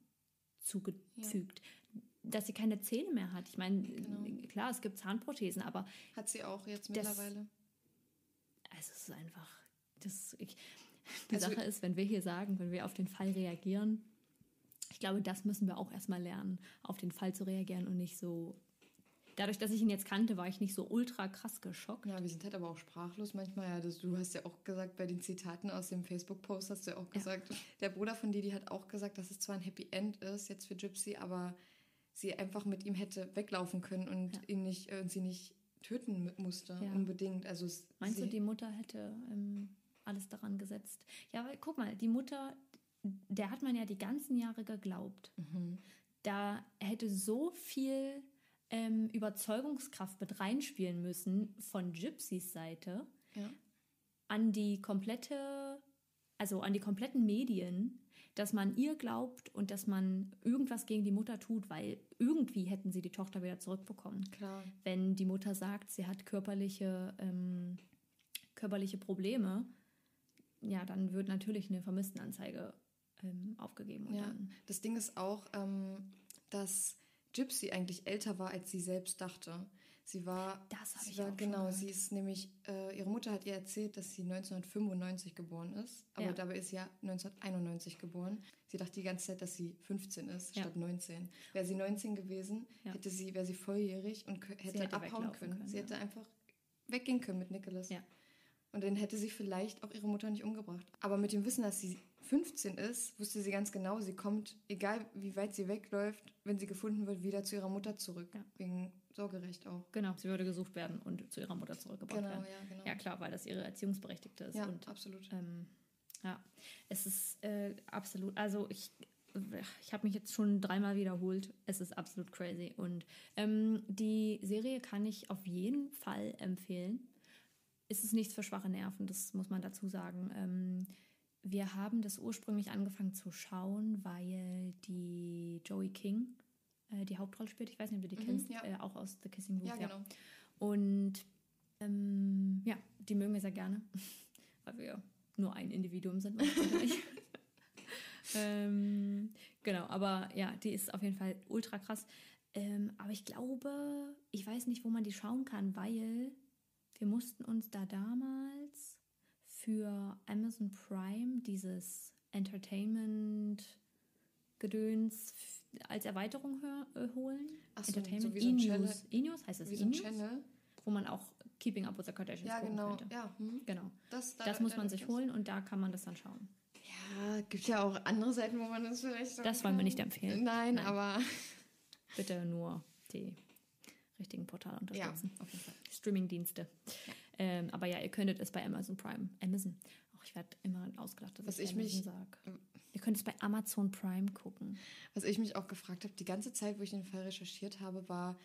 [SPEAKER 2] zugefügt, dass sie keine Zähne mehr hat. Ich meine, klar, es gibt Zahnprothesen, aber
[SPEAKER 1] Hat sie auch jetzt
[SPEAKER 2] Das-
[SPEAKER 1] mittlerweile.
[SPEAKER 2] also es ist einfach, das, ich, die
[SPEAKER 1] Also-
[SPEAKER 2] Sache ist, wenn wir hier sagen, wenn wir auf den Fall reagieren, ich glaube, das müssen wir auch erstmal lernen, auf den Fall zu reagieren und nicht so. Dadurch, dass ich ihn jetzt kannte, war ich nicht so ultra krass geschockt.
[SPEAKER 1] Ja, wir sind halt aber auch sprachlos manchmal. Ja, das, du hast ja auch gesagt, bei den Zitaten aus dem Facebook-Post hast du ja auch gesagt, der Bruder von Didi hat auch gesagt, dass es zwar ein Happy End ist jetzt für Gypsy, aber sie einfach mit ihm hätte weglaufen können und ihn nicht, äh, und sie nicht töten mu- musste,
[SPEAKER 2] Ja.
[SPEAKER 1] unbedingt. Also es,
[SPEAKER 2] Meinst du, die Mutter hätte ähm, alles daran gesetzt? Ja, weil guck mal, die Mutter, der hat man ja die ganzen Jahre geglaubt. Da hätte so viel ähm, Überzeugungskraft mit reinspielen müssen von Gypsys Seite
[SPEAKER 1] Ja.
[SPEAKER 2] an die komplette, also an die kompletten Medien, dass man ihr glaubt und dass man irgendwas gegen die Mutter tut, weil irgendwie hätten sie die Tochter wieder zurückbekommen.
[SPEAKER 1] Klar.
[SPEAKER 2] Wenn die Mutter sagt, sie hat körperliche, ähm, körperliche Probleme, ja, dann wird natürlich eine Vermisstenanzeige ähm, aufgegeben.
[SPEAKER 1] Ja, das Ding ist auch, ähm, dass Gypsy eigentlich älter war, als sie selbst dachte. Sie war,
[SPEAKER 2] Das hab
[SPEAKER 1] sie
[SPEAKER 2] ich
[SPEAKER 1] war
[SPEAKER 2] auch
[SPEAKER 1] genau,
[SPEAKER 2] gehört.
[SPEAKER 1] sie ist nämlich, äh, ihre Mutter hat ihr erzählt, dass sie 1995 geboren ist, aber
[SPEAKER 2] Ja.
[SPEAKER 1] dabei ist sie ja 1991 geboren. Sie dachte die ganze Zeit, dass sie 15 ist
[SPEAKER 2] Ja.
[SPEAKER 1] statt 19. Wäre sie 19 gewesen,
[SPEAKER 2] Ja.
[SPEAKER 1] hätte sie, wäre sie volljährig und hätte,
[SPEAKER 2] hätte
[SPEAKER 1] abhauen können.
[SPEAKER 2] können,
[SPEAKER 1] Sie hätte einfach weggehen können mit Nicholas.
[SPEAKER 2] Ja.
[SPEAKER 1] Und dann hätte sie vielleicht auch ihre Mutter nicht umgebracht. Aber mit dem Wissen, dass sie 15 ist, wusste sie ganz genau, sie kommt, egal wie weit sie wegläuft, wenn sie gefunden wird, wieder zu ihrer Mutter zurück.
[SPEAKER 2] Ja.
[SPEAKER 1] Wegen Sorgerecht auch.
[SPEAKER 2] Genau, sie würde gesucht werden und zu ihrer Mutter zurückgebracht
[SPEAKER 1] Genau,
[SPEAKER 2] werden.
[SPEAKER 1] ja, genau.
[SPEAKER 2] Ja, klar, weil das ihre Erziehungsberechtigte ist.
[SPEAKER 1] Ja,
[SPEAKER 2] und,
[SPEAKER 1] absolut.
[SPEAKER 2] Ähm, ja, es ist äh, absolut, also ich, ich habe mich jetzt schon dreimal wiederholt. Es ist absolut crazy. Und ähm, die Serie kann ich auf jeden Fall empfehlen. Es ist nichts für schwache Nerven, das muss man dazu sagen. Ähm, wir haben das ursprünglich angefangen zu schauen, weil die Joey King äh, die Hauptrolle spielt. Ich weiß nicht, ob du die kennst,
[SPEAKER 1] ja.
[SPEAKER 2] äh, auch aus The Kissing Booth.
[SPEAKER 1] Ja, genau.
[SPEAKER 2] Und ähm, ja, die mögen wir sehr gerne, weil wir nur ein Individuum sind. ähm, genau, aber ja, die ist auf jeden Fall ultra krass. Ähm, aber ich glaube, ich weiß nicht, wo man die schauen kann, weil wir mussten uns da damals für Amazon Prime dieses Entertainment-Gedöns f- als Erweiterung äh, holen.
[SPEAKER 1] Ach so,
[SPEAKER 2] Entertainment,
[SPEAKER 1] so wie so ein
[SPEAKER 2] E-News. E-News heißt es
[SPEAKER 1] so
[SPEAKER 2] E-News?
[SPEAKER 1] Channel.
[SPEAKER 2] Wo man auch Keeping Up with the Kardashians
[SPEAKER 1] Ja,
[SPEAKER 2] gucken
[SPEAKER 1] genau.
[SPEAKER 2] könnte.
[SPEAKER 1] Ja, hm.
[SPEAKER 2] Genau.
[SPEAKER 1] Das-
[SPEAKER 2] Das,
[SPEAKER 1] da-
[SPEAKER 2] muss
[SPEAKER 1] da-
[SPEAKER 2] man sich
[SPEAKER 1] das-
[SPEAKER 2] holen und da kann man das dann schauen.
[SPEAKER 1] Ja, gibt ja auch andere Seiten, wo man das vielleicht.
[SPEAKER 2] Das wollen wir nicht empfehlen.
[SPEAKER 1] Nein,
[SPEAKER 2] Nein.
[SPEAKER 1] aber.
[SPEAKER 2] Bitte nur die richtigen Portale unterstützen.
[SPEAKER 1] Ja, auf jeden Fall.
[SPEAKER 2] Streamingdienste. Ähm, aber ja, ihr könntet es bei Amazon Prime. Amazon. Auch ich werde immer ausgedacht, dass
[SPEAKER 1] Was
[SPEAKER 2] ich,
[SPEAKER 1] ich mich-
[SPEAKER 2] Amazon sag. Ihr könnt es bei Amazon Prime gucken.
[SPEAKER 1] Was ich mich auch gefragt habe, die ganze Zeit, wo ich den Fall recherchiert habe, war,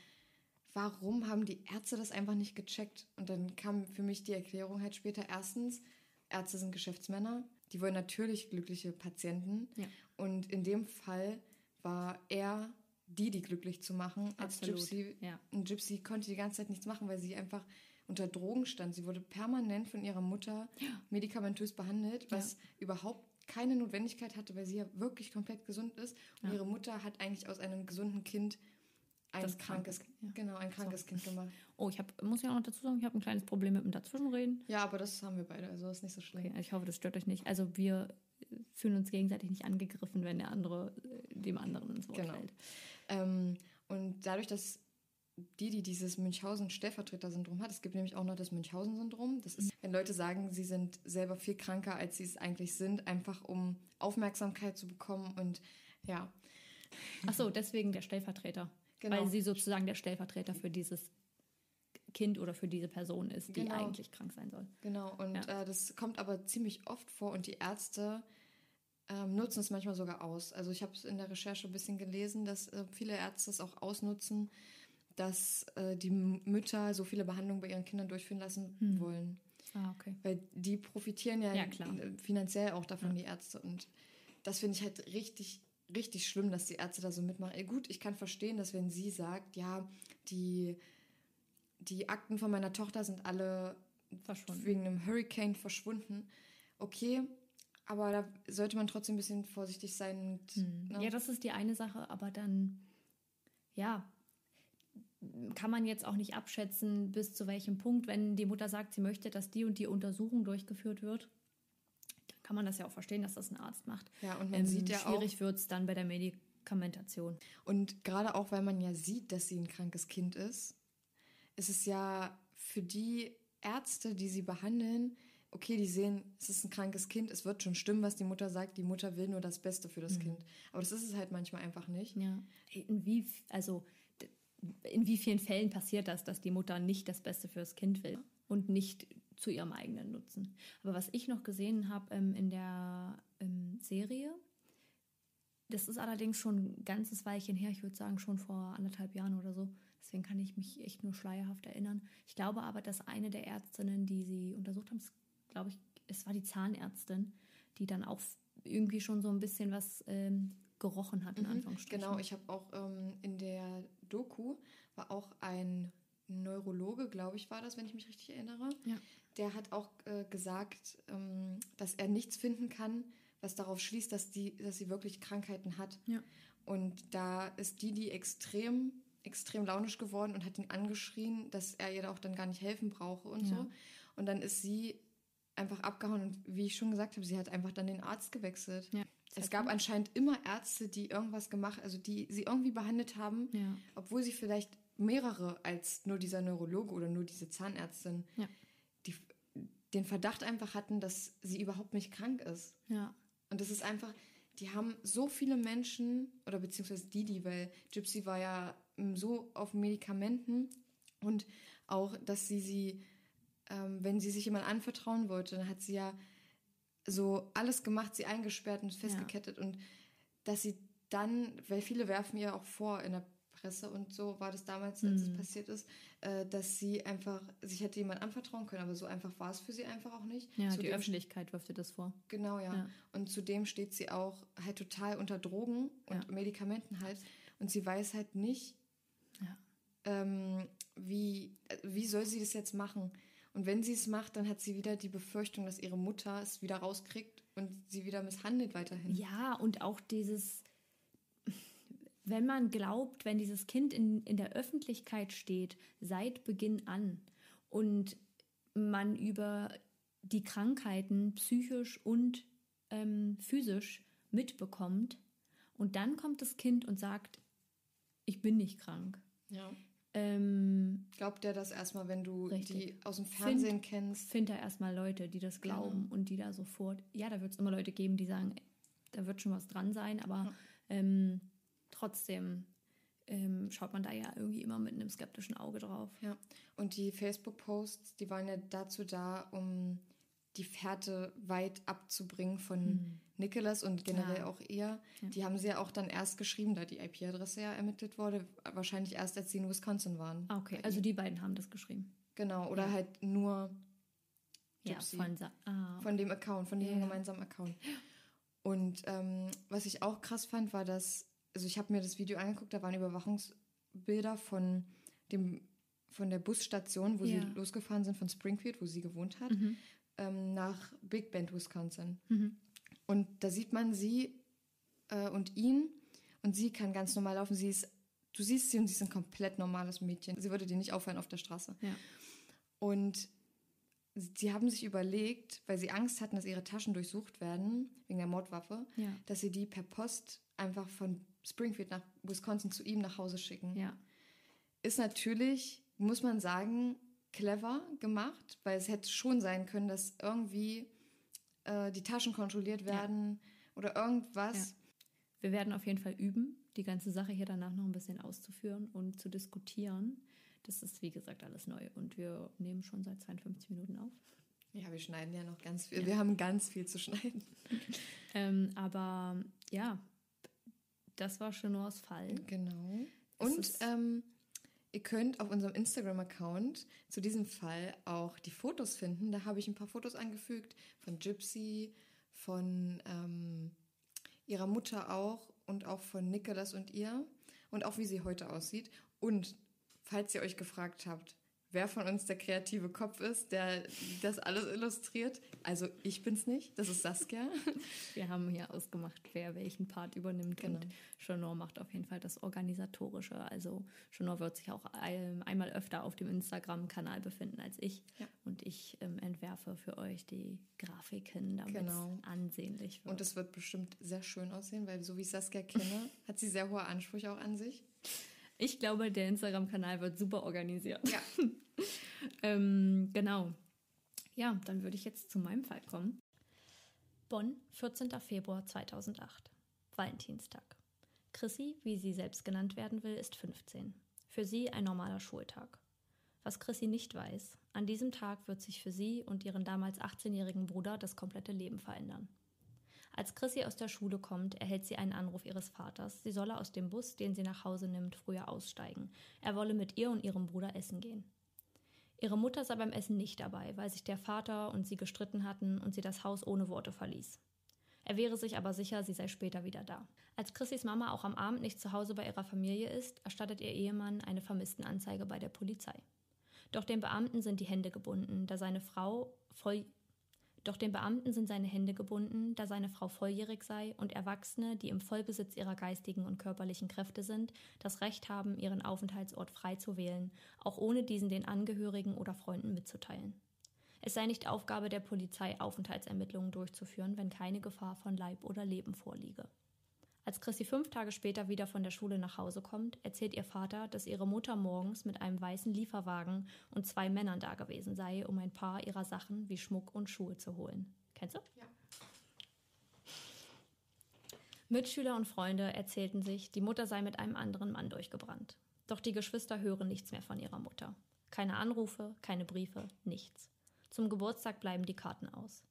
[SPEAKER 1] warum haben die Ärzte das einfach nicht gecheckt? Und dann kam für mich die Erklärung halt später. Erstens, Ärzte sind Geschäftsmänner. Die wollen natürlich glückliche Patienten.
[SPEAKER 2] Ja.
[SPEAKER 1] Und in dem Fall war er die, die glücklich zu machen. Als
[SPEAKER 2] Absolut,
[SPEAKER 1] Gypsy.
[SPEAKER 2] ja.
[SPEAKER 1] Und Gypsy konnte die ganze Zeit nichts machen, weil sie einfach unter Drogen stand. Sie wurde permanent von ihrer Mutter medikamentös behandelt, was überhaupt keine Notwendigkeit hatte, weil sie ja wirklich komplett gesund ist. Und ihre Mutter hat eigentlich aus einem gesunden Kind ein
[SPEAKER 2] Das
[SPEAKER 1] krankes,
[SPEAKER 2] kranke, ja.
[SPEAKER 1] genau, ein krankes Kind gemacht.
[SPEAKER 2] Oh, ich hab, muss ja auch noch dazu sagen, ich habe ein kleines Problem mit dem Dazwischenreden.
[SPEAKER 1] Ja, aber das haben wir beide, also ist nicht so schlimm.
[SPEAKER 2] Okay, ich hoffe, das stört euch nicht. Also wir fühlen uns gegenseitig nicht angegriffen, wenn der andere äh, dem anderen ins Wort
[SPEAKER 1] Genau.
[SPEAKER 2] fällt.
[SPEAKER 1] Ähm, und dadurch, dass die, die dieses Münchhausen-Stellvertreter-Syndrom hat, es gibt nämlich auch noch das Münchhausen-Syndrom. Das ist, wenn Leute sagen, sie sind selber viel kranker, als sie es eigentlich sind, einfach um Aufmerksamkeit zu bekommen und ja,
[SPEAKER 2] Ach so, deswegen der Stellvertreter.
[SPEAKER 1] Genau.
[SPEAKER 2] Weil sie sozusagen der Stellvertreter für dieses Kind oder für diese Person ist, die
[SPEAKER 1] Genau.
[SPEAKER 2] eigentlich krank sein soll.
[SPEAKER 1] Genau, und
[SPEAKER 2] Ja.
[SPEAKER 1] äh, das kommt aber ziemlich oft vor und die Ärzte ähm, nutzen es manchmal sogar aus. Also ich habe es in der Recherche ein bisschen gelesen, dass äh, viele Ärzte es auch ausnutzen, dass äh, die Mütter so viele Behandlungen bei ihren Kindern durchführen lassen wollen.
[SPEAKER 2] Ah, okay.
[SPEAKER 1] Weil die profitieren ja,
[SPEAKER 2] Ja,
[SPEAKER 1] äh, finanziell auch davon, die Ärzte. Und das finde ich halt richtig, richtig schlimm, dass die Ärzte da so mitmachen. Ey, gut, ich kann verstehen, dass wenn sie sagt, ja, die, die Akten von meiner Tochter sind alle wegen einem Hurricane verschwunden. Okay, aber da sollte man trotzdem ein bisschen vorsichtig sein. Und, ne?
[SPEAKER 2] Hm. Ja, das ist die eine Sache, aber dann, ja, kann man jetzt auch nicht abschätzen, bis zu welchem Punkt, wenn die Mutter sagt, sie möchte, dass die und die Untersuchung durchgeführt wird, dann kann man das ja auch verstehen, dass das ein Arzt macht. Ähm,
[SPEAKER 1] Ja, und man sieht ja auch-
[SPEAKER 2] Schwierig wird es dann bei der Medikamentation.
[SPEAKER 1] Und gerade auch, weil man ja sieht, dass sie ein krankes Kind ist, ist es ja für die Ärzte, die sie behandeln, okay, die sehen, es ist ein krankes Kind, es wird schon stimmen, was die Mutter sagt, die Mutter will nur das Beste für das Kind. Aber das ist es halt manchmal einfach nicht.
[SPEAKER 2] Ja. In wie, also, in wie vielen Fällen passiert das, dass die Mutter nicht das Beste fürs Kind will und nicht zu ihrem eigenen Nutzen? Aber was ich noch gesehen habe ähm, in der ähm, Serie, das ist allerdings schon ein ganzes Weilchen her, ich würde sagen schon vor anderthalb Jahren oder so. Deswegen kann ich mich echt nur schleierhaft erinnern. Ich glaube aber, dass eine der Ärztinnen, die sie untersucht haben, glaube ich, es war die Zahnärztin, die dann auch irgendwie schon so ein bisschen was ähm, gerochen hat, in Anführungsstrichen.
[SPEAKER 1] Genau, ich habe auch ähm, in der Doku war auch ein Neurologe, glaube ich, war das, wenn ich mich richtig erinnere.
[SPEAKER 2] Ja.
[SPEAKER 1] Der hat auch äh, gesagt, ähm, dass er nichts finden kann, was darauf schließt, dass, die, dass sie wirklich Krankheiten hat.
[SPEAKER 2] Ja.
[SPEAKER 1] Und da ist die, die extrem, extrem launisch geworden und hat ihn angeschrien, dass er ihr da auch dann gar nicht helfen brauche und so. Und dann ist sie einfach abgehauen und wie ich schon gesagt habe, sie hat einfach dann den Arzt gewechselt.
[SPEAKER 2] Ja.
[SPEAKER 1] Es gab anscheinend immer Ärzte, die irgendwas gemacht, also die sie irgendwie behandelt haben,
[SPEAKER 2] Ja.
[SPEAKER 1] obwohl sie vielleicht mehrere als nur dieser Neurologe oder nur diese Zahnärztin,
[SPEAKER 2] Ja.
[SPEAKER 1] die den Verdacht einfach hatten, dass sie überhaupt nicht krank ist.
[SPEAKER 2] Ja.
[SPEAKER 1] Und das ist einfach, die haben so viele Menschen, oder beziehungsweise Didi, weil Gypsy war ja mm, so auf Medikamenten und auch, dass sie sie, ähm, wenn sie sich jemand anvertrauen wollte, dann hat sie ja so alles gemacht, sie eingesperrt und festgekettet und dass sie dann, weil viele werfen ihr auch vor in der Presse und so war das damals, als
[SPEAKER 2] Mhm.
[SPEAKER 1] es passiert ist, äh, dass sie einfach sich hätte jemand anvertrauen können, aber so einfach war es für sie einfach auch nicht.
[SPEAKER 2] Ja, die
[SPEAKER 1] Zudem
[SPEAKER 2] Öffentlichkeit wirft dir das vor.
[SPEAKER 1] Genau, ja.
[SPEAKER 2] Ja.
[SPEAKER 1] Und zudem steht sie auch halt total unter Drogen und
[SPEAKER 2] Ja.
[SPEAKER 1] Medikamenten halt. Und sie weiß halt nicht,
[SPEAKER 2] Ja.
[SPEAKER 1] ähm, wie, äh, wie soll sie das jetzt machen. Und wenn sie es macht, dann hat sie wieder die Befürchtung, dass ihre Mutter es wieder rauskriegt und sie wieder misshandelt weiterhin.
[SPEAKER 2] Ja, und auch dieses, wenn man glaubt, wenn dieses Kind in, in der Öffentlichkeit steht, seit Beginn an und man über die Krankheiten psychisch und ähm, physisch mitbekommt und dann kommt das Kind und sagt, ich bin nicht krank.
[SPEAKER 1] Ja.
[SPEAKER 2] Ähm,
[SPEAKER 1] Glaubt der das erstmal, wenn du
[SPEAKER 2] Richtig.
[SPEAKER 1] die aus dem Fernsehen
[SPEAKER 2] Find-
[SPEAKER 1] kennst?
[SPEAKER 2] Find da erstmal Leute, die das glauben und die da sofort, ja, da wird es immer Leute geben, die sagen, da wird schon was dran sein, aber ähm, trotzdem ähm, schaut man da ja irgendwie immer mit einem skeptischen Auge drauf.
[SPEAKER 1] Ja, und die Facebook-Posts, die waren ja dazu da, um die Fährte weit abzubringen von Nicholas und generell
[SPEAKER 2] Ja.
[SPEAKER 1] auch ihr. Die haben sie ja auch dann erst geschrieben, da die IP-Adresse ja ermittelt wurde. Wahrscheinlich erst, als sie in Wisconsin waren.
[SPEAKER 2] Ah, okay, also die beiden haben das geschrieben.
[SPEAKER 1] Genau, oder halt nur Gypsy.
[SPEAKER 2] Ja, von ah,
[SPEAKER 1] von dem Account, von diesem
[SPEAKER 2] Ja.
[SPEAKER 1] gemeinsamen Account. Und ähm, was ich auch krass fand, war, dass, also ich habe mir das Video angeguckt, da waren Überwachungsbilder von dem von der Busstation, wo
[SPEAKER 2] Ja.
[SPEAKER 1] sie losgefahren sind von Springfield, wo sie gewohnt hat, ähm, nach Big Bend, Wisconsin. Und da sieht man sie äh, und ihn und sie kann ganz normal laufen. Sie ist, du siehst sie und sie ist ein komplett normales Mädchen. Sie würde dir nicht auffallen auf der Straße.
[SPEAKER 2] ja.
[SPEAKER 1] Und sie haben sich überlegt, weil sie Angst hatten, dass ihre Taschen durchsucht werden, wegen der Mordwaffe,
[SPEAKER 2] Ja.
[SPEAKER 1] dass sie die per Post einfach von Springfield nach Wisconsin zu ihm nach Hause schicken.
[SPEAKER 2] ja.
[SPEAKER 1] Ist natürlich, muss man sagen, clever gemacht, weil es hätte schon sein können, dass irgendwie äh, die Taschen kontrolliert werden oder irgendwas.
[SPEAKER 2] Wir werden auf jeden Fall üben, die ganze Sache hier danach noch ein bisschen auszuführen und zu diskutieren. Das ist, wie gesagt, alles neu und wir nehmen schon seit 52 Minuten auf.
[SPEAKER 1] Ja, wir schneiden ja noch ganz viel. Wir haben ganz viel zu schneiden.
[SPEAKER 2] Ähm, aber ja, das war Chenors Fall.
[SPEAKER 1] Genau.
[SPEAKER 2] Es
[SPEAKER 1] Und ähm, ihr könnt auf unserem Instagram-Account zu diesem Fall auch die Fotos finden. Da habe ich ein paar Fotos angefügt von Gypsy, von ähm, ihrer Mutter auch und auch von Nicholas und ihr und auch wie sie heute aussieht. Und falls ihr euch gefragt habt, wer von uns der kreative Kopf ist, der das alles illustriert, also ich bin's nicht, das ist Saskia.
[SPEAKER 2] Wir haben hier ausgemacht, wer welchen Part übernimmt
[SPEAKER 1] Genau.
[SPEAKER 2] und Chenor macht auf jeden Fall das Organisatorische. Also Chenor wird sich auch ein, einmal öfter auf dem Instagram-Kanal befinden als ich.
[SPEAKER 1] Ja.
[SPEAKER 2] Und ich ähm, entwerfe für euch die Grafiken, damit
[SPEAKER 1] Genau.
[SPEAKER 2] es ansehnlich wird.
[SPEAKER 1] Und es wird bestimmt sehr schön aussehen, weil so wie ich Saskia kenne, hat sie sehr hohe Ansprüche auch an sich.
[SPEAKER 2] Ich glaube, der Instagram-Kanal wird super organisiert.
[SPEAKER 1] Ja.
[SPEAKER 2] Ähm, genau. Ja, dann würde ich jetzt zu meinem Fall kommen. Bonn, 14. Februar 2008. Valentinstag. Chrissy, wie sie selbst genannt werden will, ist 15. Für sie ein normaler Schultag. Was Chrissy nicht weiß, an diesem Tag wird sich für sie und ihren damals 18-jährigen Bruder das komplette Leben verändern. Als Chrissy aus der Schule kommt, erhält sie einen Anruf ihres Vaters. Sie solle aus dem Bus, den sie nach Hause nimmt, früher aussteigen. Er wolle mit ihr und ihrem Bruder essen gehen. Ihre Mutter sei beim Essen nicht dabei, weil sich der Vater und sie gestritten hatten und sie das Haus ohne Worte verließ. Er wäre sich aber sicher, sie sei später wieder da. Als Chrissys Mama auch am Abend nicht zu Hause bei ihrer Familie ist, erstattet ihr Ehemann eine Vermisstenanzeige bei der Polizei. Doch dem Beamten sind die Hände gebunden, da seine Frau voll doch den Beamten sind seine Hände gebunden, da seine Frau volljährig sei und Erwachsene, die im Vollbesitz ihrer geistigen und körperlichen Kräfte sind, das Recht haben, ihren Aufenthaltsort frei zu wählen, auch ohne diesen den Angehörigen oder Freunden mitzuteilen. Es sei nicht Aufgabe der Polizei, Aufenthaltsermittlungen durchzuführen, wenn keine Gefahr von Leib oder Leben vorliege. Als Chrissy fünf Tage später wieder von der Schule nach Hause kommt, erzählt ihr Vater, dass ihre Mutter morgens mit einem weißen Lieferwagen und zwei Männern da gewesen sei, um ein paar ihrer Sachen wie Schmuck und Schuhe zu holen. Kennst du? Ja. Mitschüler und Freunde erzählten sich, die Mutter sei mit einem anderen Mann durchgebrannt. Doch die Geschwister hören nichts mehr von ihrer Mutter. Keine Anrufe, keine Briefe, nichts. Zum Geburtstag bleiben die Karten aus.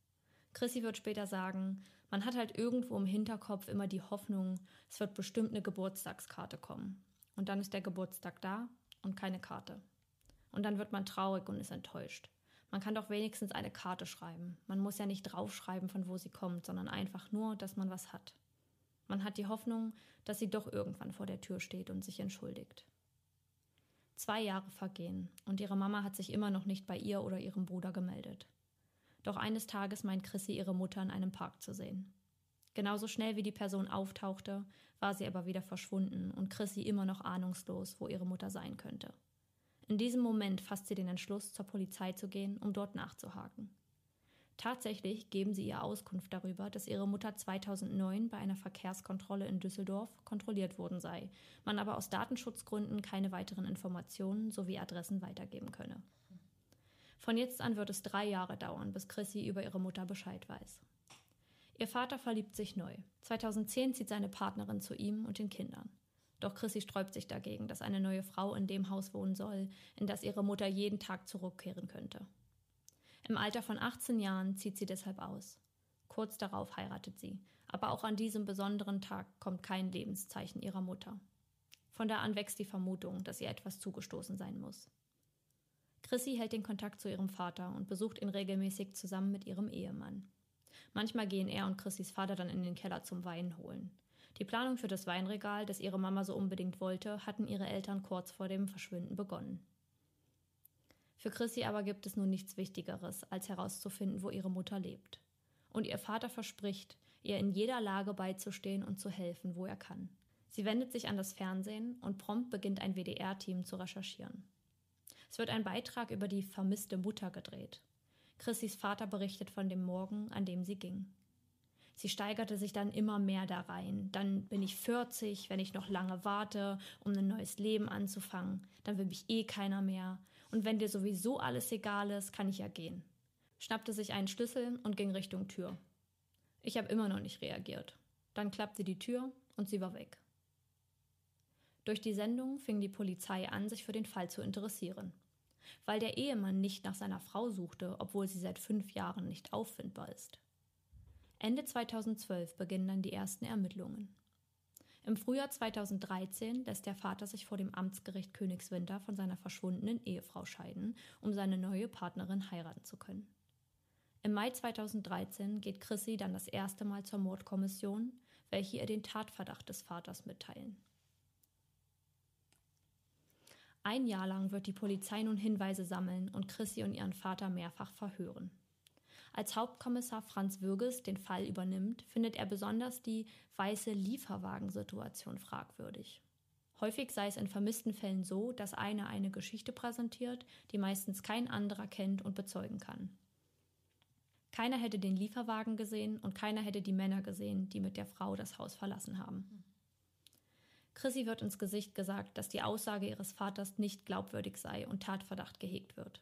[SPEAKER 2] Chrissy wird später sagen, man hat halt irgendwo im Hinterkopf immer die Hoffnung, es wird bestimmt eine Geburtstagskarte kommen. Und dann ist der Geburtstag da und keine Karte. Und dann wird man traurig und ist enttäuscht. Man kann doch wenigstens eine Karte schreiben. Man muss ja nicht draufschreiben, von wo sie kommt, sondern einfach nur, dass man was hat. Man hat die Hoffnung, dass sie doch irgendwann vor der Tür steht und sich entschuldigt. Zwei Jahre vergehen und ihre Mama hat sich immer noch nicht bei ihr oder ihrem Bruder gemeldet. Doch eines Tages meint Chrissy ihre Mutter in einem Park zu sehen. Genauso schnell wie die Person auftauchte, war sie aber wieder verschwunden und Chrissy immer noch ahnungslos, wo ihre Mutter sein könnte. In diesem Moment fasst sie den Entschluss, zur Polizei zu gehen, um dort nachzuhaken. Tatsächlich geben sie ihr Auskunft darüber, dass ihre Mutter 2009 bei einer Verkehrskontrolle in Düsseldorf kontrolliert worden sei, man aber aus Datenschutzgründen keine weiteren Informationen sowie Adressen weitergeben könne. Von jetzt an wird es drei Jahre dauern, bis Chrissy über ihre Mutter Bescheid weiß. Ihr Vater verliebt sich neu. 2010 zieht seine Partnerin zu ihm und den Kindern. Doch Chrissy sträubt sich dagegen, dass eine neue Frau in dem Haus wohnen soll, in das ihre Mutter jeden Tag zurückkehren könnte. Im Alter von 18 Jahren zieht sie deshalb aus. Kurz darauf heiratet sie, aber auch an diesem besonderen Tag kommt kein Lebenszeichen ihrer Mutter. Von da an wächst die Vermutung, dass ihr etwas zugestoßen sein muss. Chrissy hält den Kontakt zu ihrem Vater und besucht ihn regelmäßig zusammen mit ihrem Ehemann. Manchmal gehen er und Chrissys Vater dann in den Keller zum Wein holen. Die Planung für das Weinregal, das ihre Mama so unbedingt wollte, hatten ihre Eltern kurz vor dem Verschwinden begonnen. Für Chrissy aber gibt es nun nichts Wichtigeres, als herauszufinden, wo ihre Mutter lebt. Und ihr Vater verspricht, ihr in jeder Lage beizustehen und zu helfen, wo er kann. Sie wendet sich an das Fernsehen und prompt beginnt ein WDR-Team zu recherchieren. Es wird ein Beitrag über die vermisste Mutter gedreht. Chrissys Vater berichtet von dem Morgen, an dem sie ging. Sie steigerte sich dann immer mehr da rein. Dann bin ich 40, wenn ich noch lange warte, um ein neues Leben anzufangen. Dann will mich eh keiner mehr. Und wenn dir sowieso alles egal ist, kann ich ja gehen. Schnappte sich einen Schlüssel und ging Richtung Tür. Ich habe immer noch nicht reagiert. Dann klappte die Tür und sie war weg. Durch die Sendung fing die Polizei an, sich für den Fall zu interessieren weil der Ehemann nicht nach seiner Frau suchte, obwohl sie seit fünf Jahren nicht auffindbar ist. Ende 2012 beginnen dann die ersten Ermittlungen. Im Frühjahr 2013 lässt der Vater sich vor dem Amtsgericht Königswinter von seiner verschwundenen Ehefrau scheiden, um seine neue Partnerin heiraten zu können. Im Mai 2013 geht Chrissy dann das erste Mal zur Mordkommission, welche ihr den Tatverdacht des Vaters mitteilen. Ein Jahr lang wird die Polizei nun Hinweise sammeln und Chrissy und ihren Vater mehrfach verhören. Als Hauptkommissar Franz Würges den Fall übernimmt, findet er besonders die weiße Lieferwagensituation fragwürdig. Häufig sei es in vermissten Fällen so, dass einer eine Geschichte präsentiert, die meistens kein anderer kennt und bezeugen kann. Keiner hätte den Lieferwagen gesehen und keiner hätte die Männer gesehen, die mit der Frau das Haus verlassen haben. Chrissy wird ins Gesicht gesagt, dass die Aussage ihres Vaters nicht glaubwürdig sei und Tatverdacht gehegt wird.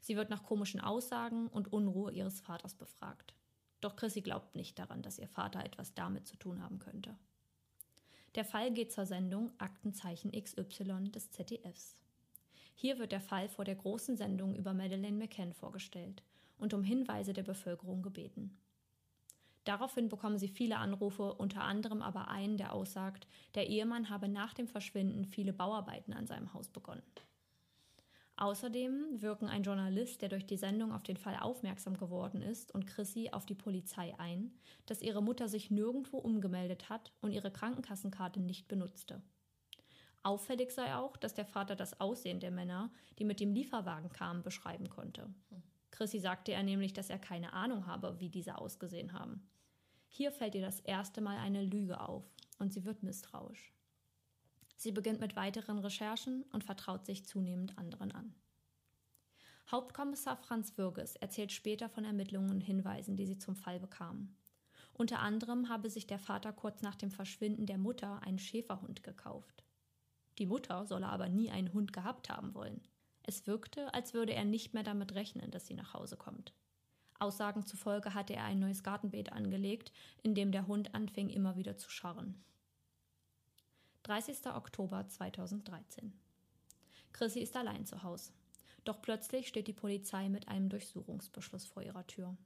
[SPEAKER 2] Sie wird nach komischen Aussagen und Unruhe ihres Vaters befragt. Doch Chrissy glaubt nicht daran, dass ihr Vater etwas damit zu tun haben könnte. Der Fall geht zur Sendung Aktenzeichen XY des ZDFs. Hier wird der Fall vor der großen Sendung über Madeleine McCann vorgestellt und um Hinweise der Bevölkerung gebeten. Daraufhin bekommen sie viele Anrufe, unter anderem aber einen, der aussagt, der Ehemann habe nach dem Verschwinden viele Bauarbeiten an seinem Haus begonnen. Außerdem wirken ein Journalist, der durch die Sendung auf den Fall aufmerksam geworden ist, und Chrissy auf die Polizei ein, dass ihre Mutter sich nirgendwo umgemeldet hat und ihre Krankenkassenkarte nicht benutzte. Auffällig sei auch, dass der Vater das Aussehen der Männer, die mit dem Lieferwagen kamen, beschreiben konnte. Chrissy sagte er nämlich, dass er keine Ahnung habe, wie diese ausgesehen haben. Hier fällt ihr das erste Mal eine Lüge auf und sie wird misstrauisch. Sie beginnt mit weiteren Recherchen und vertraut sich zunehmend anderen an. Hauptkommissar Franz Würges erzählt später von Ermittlungen und Hinweisen, die sie zum Fall bekamen. Unter anderem habe sich der Vater kurz nach dem Verschwinden der Mutter einen Schäferhund gekauft. Die Mutter solle aber nie einen Hund gehabt haben wollen. Es wirkte, als würde er nicht mehr damit rechnen, dass sie nach Hause kommt. Aussagen zufolge hatte er ein neues Gartenbeet angelegt, in dem der Hund anfing immer wieder zu scharren. 30. Oktober 2013. Chrissy ist allein zu Hause. Doch plötzlich steht die Polizei mit einem Durchsuchungsbeschluss vor ihrer Tür.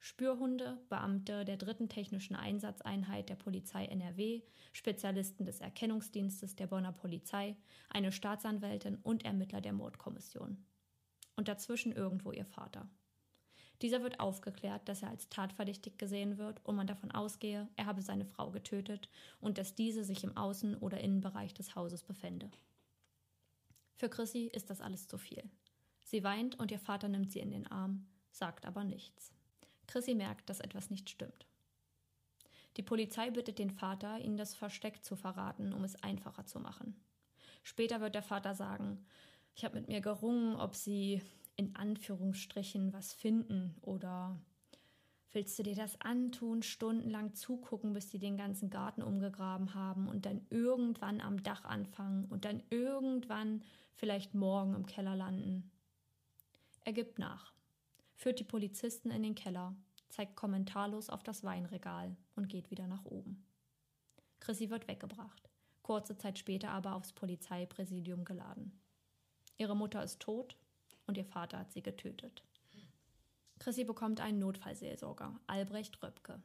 [SPEAKER 2] Spürhunde, Beamte der dritten technischen Einsatzeinheit der Polizei NRW, Spezialisten des Erkennungsdienstes der Bonner Polizei, eine Staatsanwältin und Ermittler der Mordkommission. Und dazwischen irgendwo ihr Vater. Dieser wird aufgeklärt, dass er als tatverdächtig gesehen wird und man davon ausgehe, er habe seine Frau getötet und dass diese sich im Außen- oder Innenbereich des Hauses befände. Für Chrissy ist das alles zu viel. Sie weint und ihr Vater nimmt sie in den Arm, sagt aber nichts. Chrissy merkt, dass etwas nicht stimmt. Die Polizei bittet den Vater, ihnen das Versteck zu verraten, um es einfacher zu machen. Später wird der Vater sagen, ich habe mit mir gerungen, ob sie in Anführungsstrichen was finden oder willst du dir das antun, stundenlang zugucken, bis die den ganzen Garten umgegraben haben und dann irgendwann am Dach anfangen und dann irgendwann vielleicht morgen im Keller landen? Er gibt nach führt die Polizisten in den Keller, zeigt kommentarlos auf das Weinregal und geht wieder nach oben. Chrissy wird weggebracht, kurze Zeit später aber aufs Polizeipräsidium geladen. Ihre Mutter ist tot und ihr Vater hat sie getötet. Chrissy bekommt einen Notfallseelsorger, Albrecht Röpke.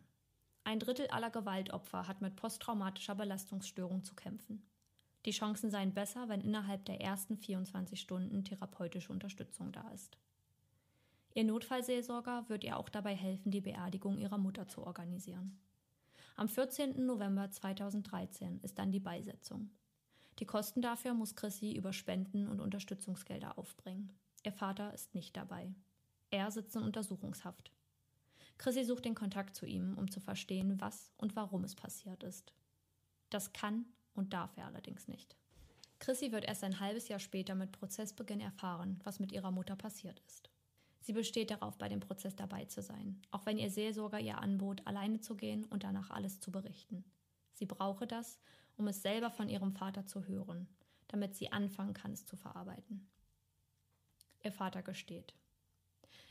[SPEAKER 2] Ein Drittel aller Gewaltopfer hat mit posttraumatischer Belastungsstörung zu kämpfen. Die Chancen seien besser, wenn innerhalb der ersten 24 Stunden therapeutische Unterstützung da ist. Ihr Notfallseelsorger wird ihr auch dabei helfen, die Beerdigung ihrer Mutter zu organisieren. Am 14. November 2013 ist dann die Beisetzung. Die Kosten dafür muss Chrissy über Spenden und Unterstützungsgelder aufbringen. Ihr Vater ist nicht dabei. Er sitzt in Untersuchungshaft. Chrissy sucht den Kontakt zu ihm, um zu verstehen, was und warum es passiert ist. Das kann und darf er allerdings nicht. Chrissy wird erst ein halbes Jahr später mit Prozessbeginn erfahren, was mit ihrer Mutter passiert ist. Sie besteht darauf, bei dem Prozess dabei zu sein, auch wenn ihr Seelsorger ihr anbot, alleine zu gehen und danach alles zu berichten. Sie brauche das, um es selber von ihrem Vater zu hören, damit sie anfangen kann, es zu verarbeiten. Ihr Vater gesteht.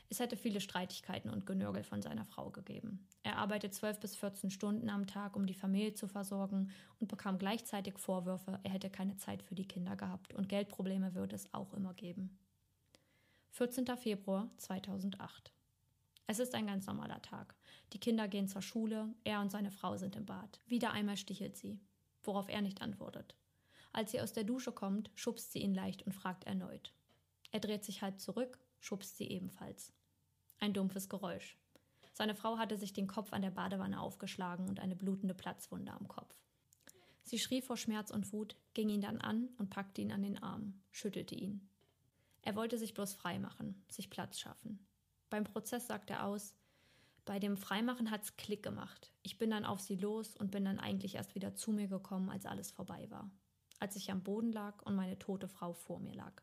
[SPEAKER 2] Es hätte viele Streitigkeiten und Genörgel von seiner Frau gegeben. Er arbeitet zwölf bis 14 Stunden am Tag, um die Familie zu versorgen und bekam gleichzeitig Vorwürfe, er hätte keine Zeit für die Kinder gehabt und Geldprobleme würde es auch immer geben. 14. Februar 2008. Es ist ein ganz normaler Tag. Die Kinder gehen zur Schule, er und seine Frau sind im Bad. Wieder einmal stichelt sie, worauf er nicht antwortet. Als sie aus der Dusche kommt, schubst sie ihn leicht und fragt erneut. Er dreht sich halb zurück, schubst sie ebenfalls. Ein dumpfes Geräusch. Seine Frau hatte sich den Kopf an der Badewanne aufgeschlagen und eine blutende Platzwunde am Kopf. Sie schrie vor Schmerz und Wut, ging ihn dann an und packte ihn an den Arm, schüttelte ihn. Er wollte sich bloß freimachen, sich Platz schaffen. Beim Prozess sagt er aus, bei dem Freimachen hat's Klick gemacht. Ich bin dann auf sie los und bin dann eigentlich erst wieder zu mir gekommen, als alles vorbei war. Als ich am Boden lag und meine tote Frau vor mir lag.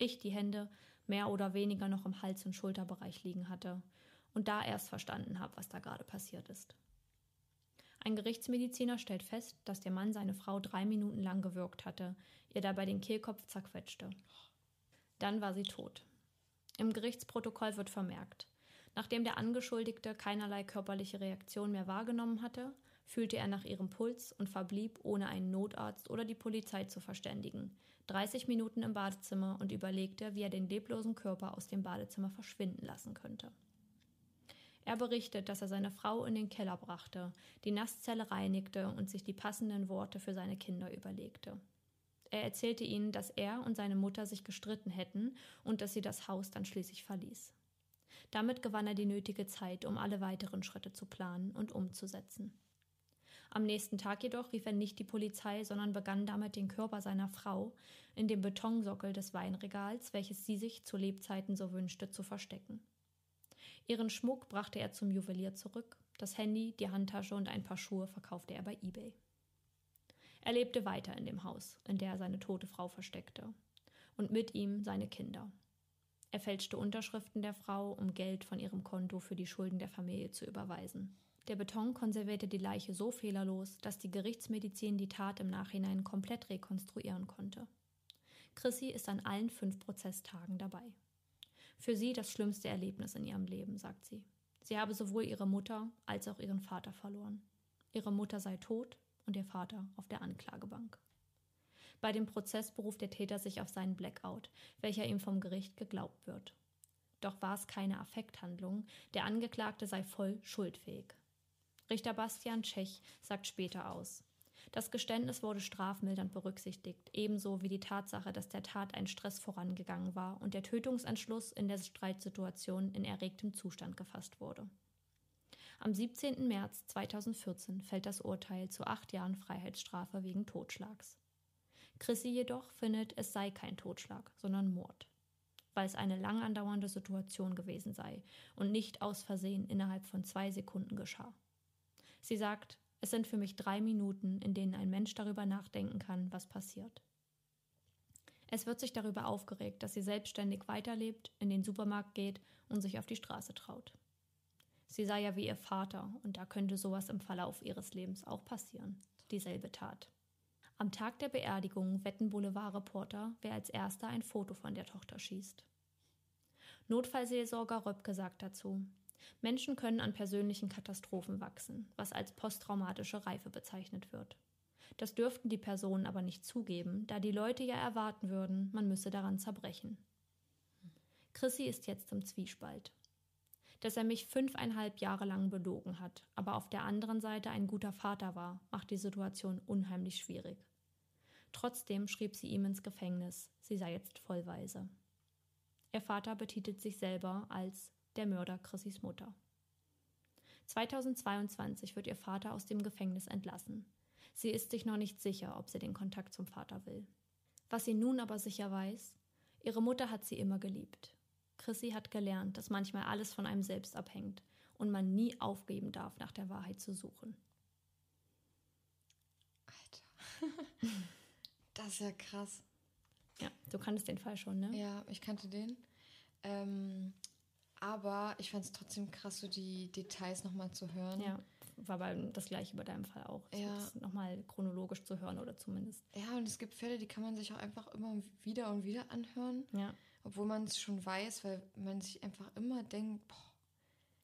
[SPEAKER 2] Ich die Hände mehr oder weniger noch im Hals- und Schulterbereich liegen hatte und da erst verstanden habe, was da gerade passiert ist. Ein Gerichtsmediziner stellt fest, dass der Mann seine Frau drei Minuten lang gewürgt hatte, ihr dabei den Kehlkopf zerquetschte. Dann war sie tot. Im Gerichtsprotokoll wird vermerkt, nachdem der Angeschuldigte keinerlei körperliche Reaktion mehr wahrgenommen hatte, fühlte er nach ihrem Puls und verblieb, ohne einen Notarzt oder die Polizei zu verständigen, 30 Minuten im Badezimmer und überlegte, wie er den leblosen Körper aus dem Badezimmer verschwinden lassen könnte. Er berichtet, dass er seine Frau in den Keller brachte, die Nasszelle reinigte und sich die passenden Worte für seine Kinder überlegte. Er erzählte ihnen, dass er und seine Mutter sich gestritten hätten und dass sie das Haus dann schließlich verließ. Damit gewann er die nötige Zeit, um alle weiteren Schritte zu planen und umzusetzen. Am nächsten Tag jedoch rief er nicht die Polizei, sondern begann damit, den Körper seiner Frau in dem Betonsockel des Weinregals, welches sie sich zu Lebzeiten so wünschte, zu verstecken. Ihren Schmuck brachte er zum Juwelier zurück, das Handy, die Handtasche und ein paar Schuhe verkaufte er bei eBay. Er lebte weiter in dem Haus, in der er seine tote Frau versteckte. Und mit ihm seine Kinder. Er fälschte Unterschriften der Frau, um Geld von ihrem Konto für die Schulden der Familie zu überweisen. Der Beton konservierte die Leiche so fehlerlos, dass die Gerichtsmedizin die Tat im Nachhinein komplett rekonstruieren konnte. Chrissy ist an allen fünf Prozesstagen dabei. Für sie das schlimmste Erlebnis in ihrem Leben, sagt sie. Sie habe sowohl ihre Mutter als auch ihren Vater verloren. Ihre Mutter sei tot und ihr Vater auf der Anklagebank. Bei dem Prozess beruft der Täter sich auf seinen Blackout, welcher ihm vom Gericht geglaubt wird. Doch war es keine Affekthandlung, der Angeklagte sei voll schuldfähig. Richter Bastian Tschech sagt später aus. Das Geständnis wurde strafmildernd berücksichtigt, ebenso wie die Tatsache, dass der Tat ein Stress vorangegangen war und der Tötungsentschluss in der Streitsituation in erregtem Zustand gefasst wurde. Am 17. März 2014 fällt das Urteil zu acht Jahren Freiheitsstrafe wegen Totschlags. Chrissy jedoch findet, es sei kein Totschlag, sondern Mord, weil es eine lang andauernde Situation gewesen sei und nicht aus Versehen innerhalb von zwei Sekunden geschah. Sie sagt, es sind für mich drei Minuten, in denen ein Mensch darüber nachdenken kann, was passiert. Es wird sich darüber aufgeregt, dass sie selbstständig weiterlebt, in den Supermarkt geht und sich auf die Straße traut. Sie sei ja wie ihr Vater und da könnte sowas im Verlauf ihres Lebens auch passieren. Dieselbe Tat. Am Tag der Beerdigung wetten Boulevardreporter, wer als erster ein Foto von der Tochter schießt. Notfallseelsorger Röpke sagt dazu, Menschen können an persönlichen Katastrophen wachsen, was als posttraumatische Reife bezeichnet wird. Das dürften die Personen aber nicht zugeben, da die Leute ja erwarten würden, man müsse daran zerbrechen. Chrissy ist jetzt im Zwiespalt. Dass er mich fünfeinhalb Jahre lang belogen hat, aber auf der anderen Seite ein guter Vater war, macht die Situation unheimlich schwierig. Trotzdem schrieb sie ihm ins Gefängnis, sie sei jetzt vollweise. Ihr Vater betitelt sich selber als der Mörder Chrissys Mutter. 2022 wird ihr Vater aus dem Gefängnis entlassen. Sie ist sich noch nicht sicher, ob sie den Kontakt zum Vater will. Was sie nun aber sicher weiß, ihre Mutter hat sie immer geliebt. Chrissy hat gelernt, dass manchmal alles von einem selbst abhängt und man nie aufgeben darf, nach der Wahrheit zu suchen.
[SPEAKER 1] Alter. das ist ja krass.
[SPEAKER 2] Ja, du kanntest den Fall schon, ne?
[SPEAKER 1] Ja, ich kannte den. Ähm, aber ich fand es trotzdem krass, so die Details nochmal zu hören.
[SPEAKER 2] Ja, war bei, das gleiche bei deinem Fall auch.
[SPEAKER 1] Ja.
[SPEAKER 2] Nochmal chronologisch zu hören oder zumindest.
[SPEAKER 1] Ja, und es gibt Fälle, die kann man sich auch einfach immer wieder und wieder anhören.
[SPEAKER 2] Ja.
[SPEAKER 1] Obwohl man es schon weiß, weil man sich einfach immer denkt, boah,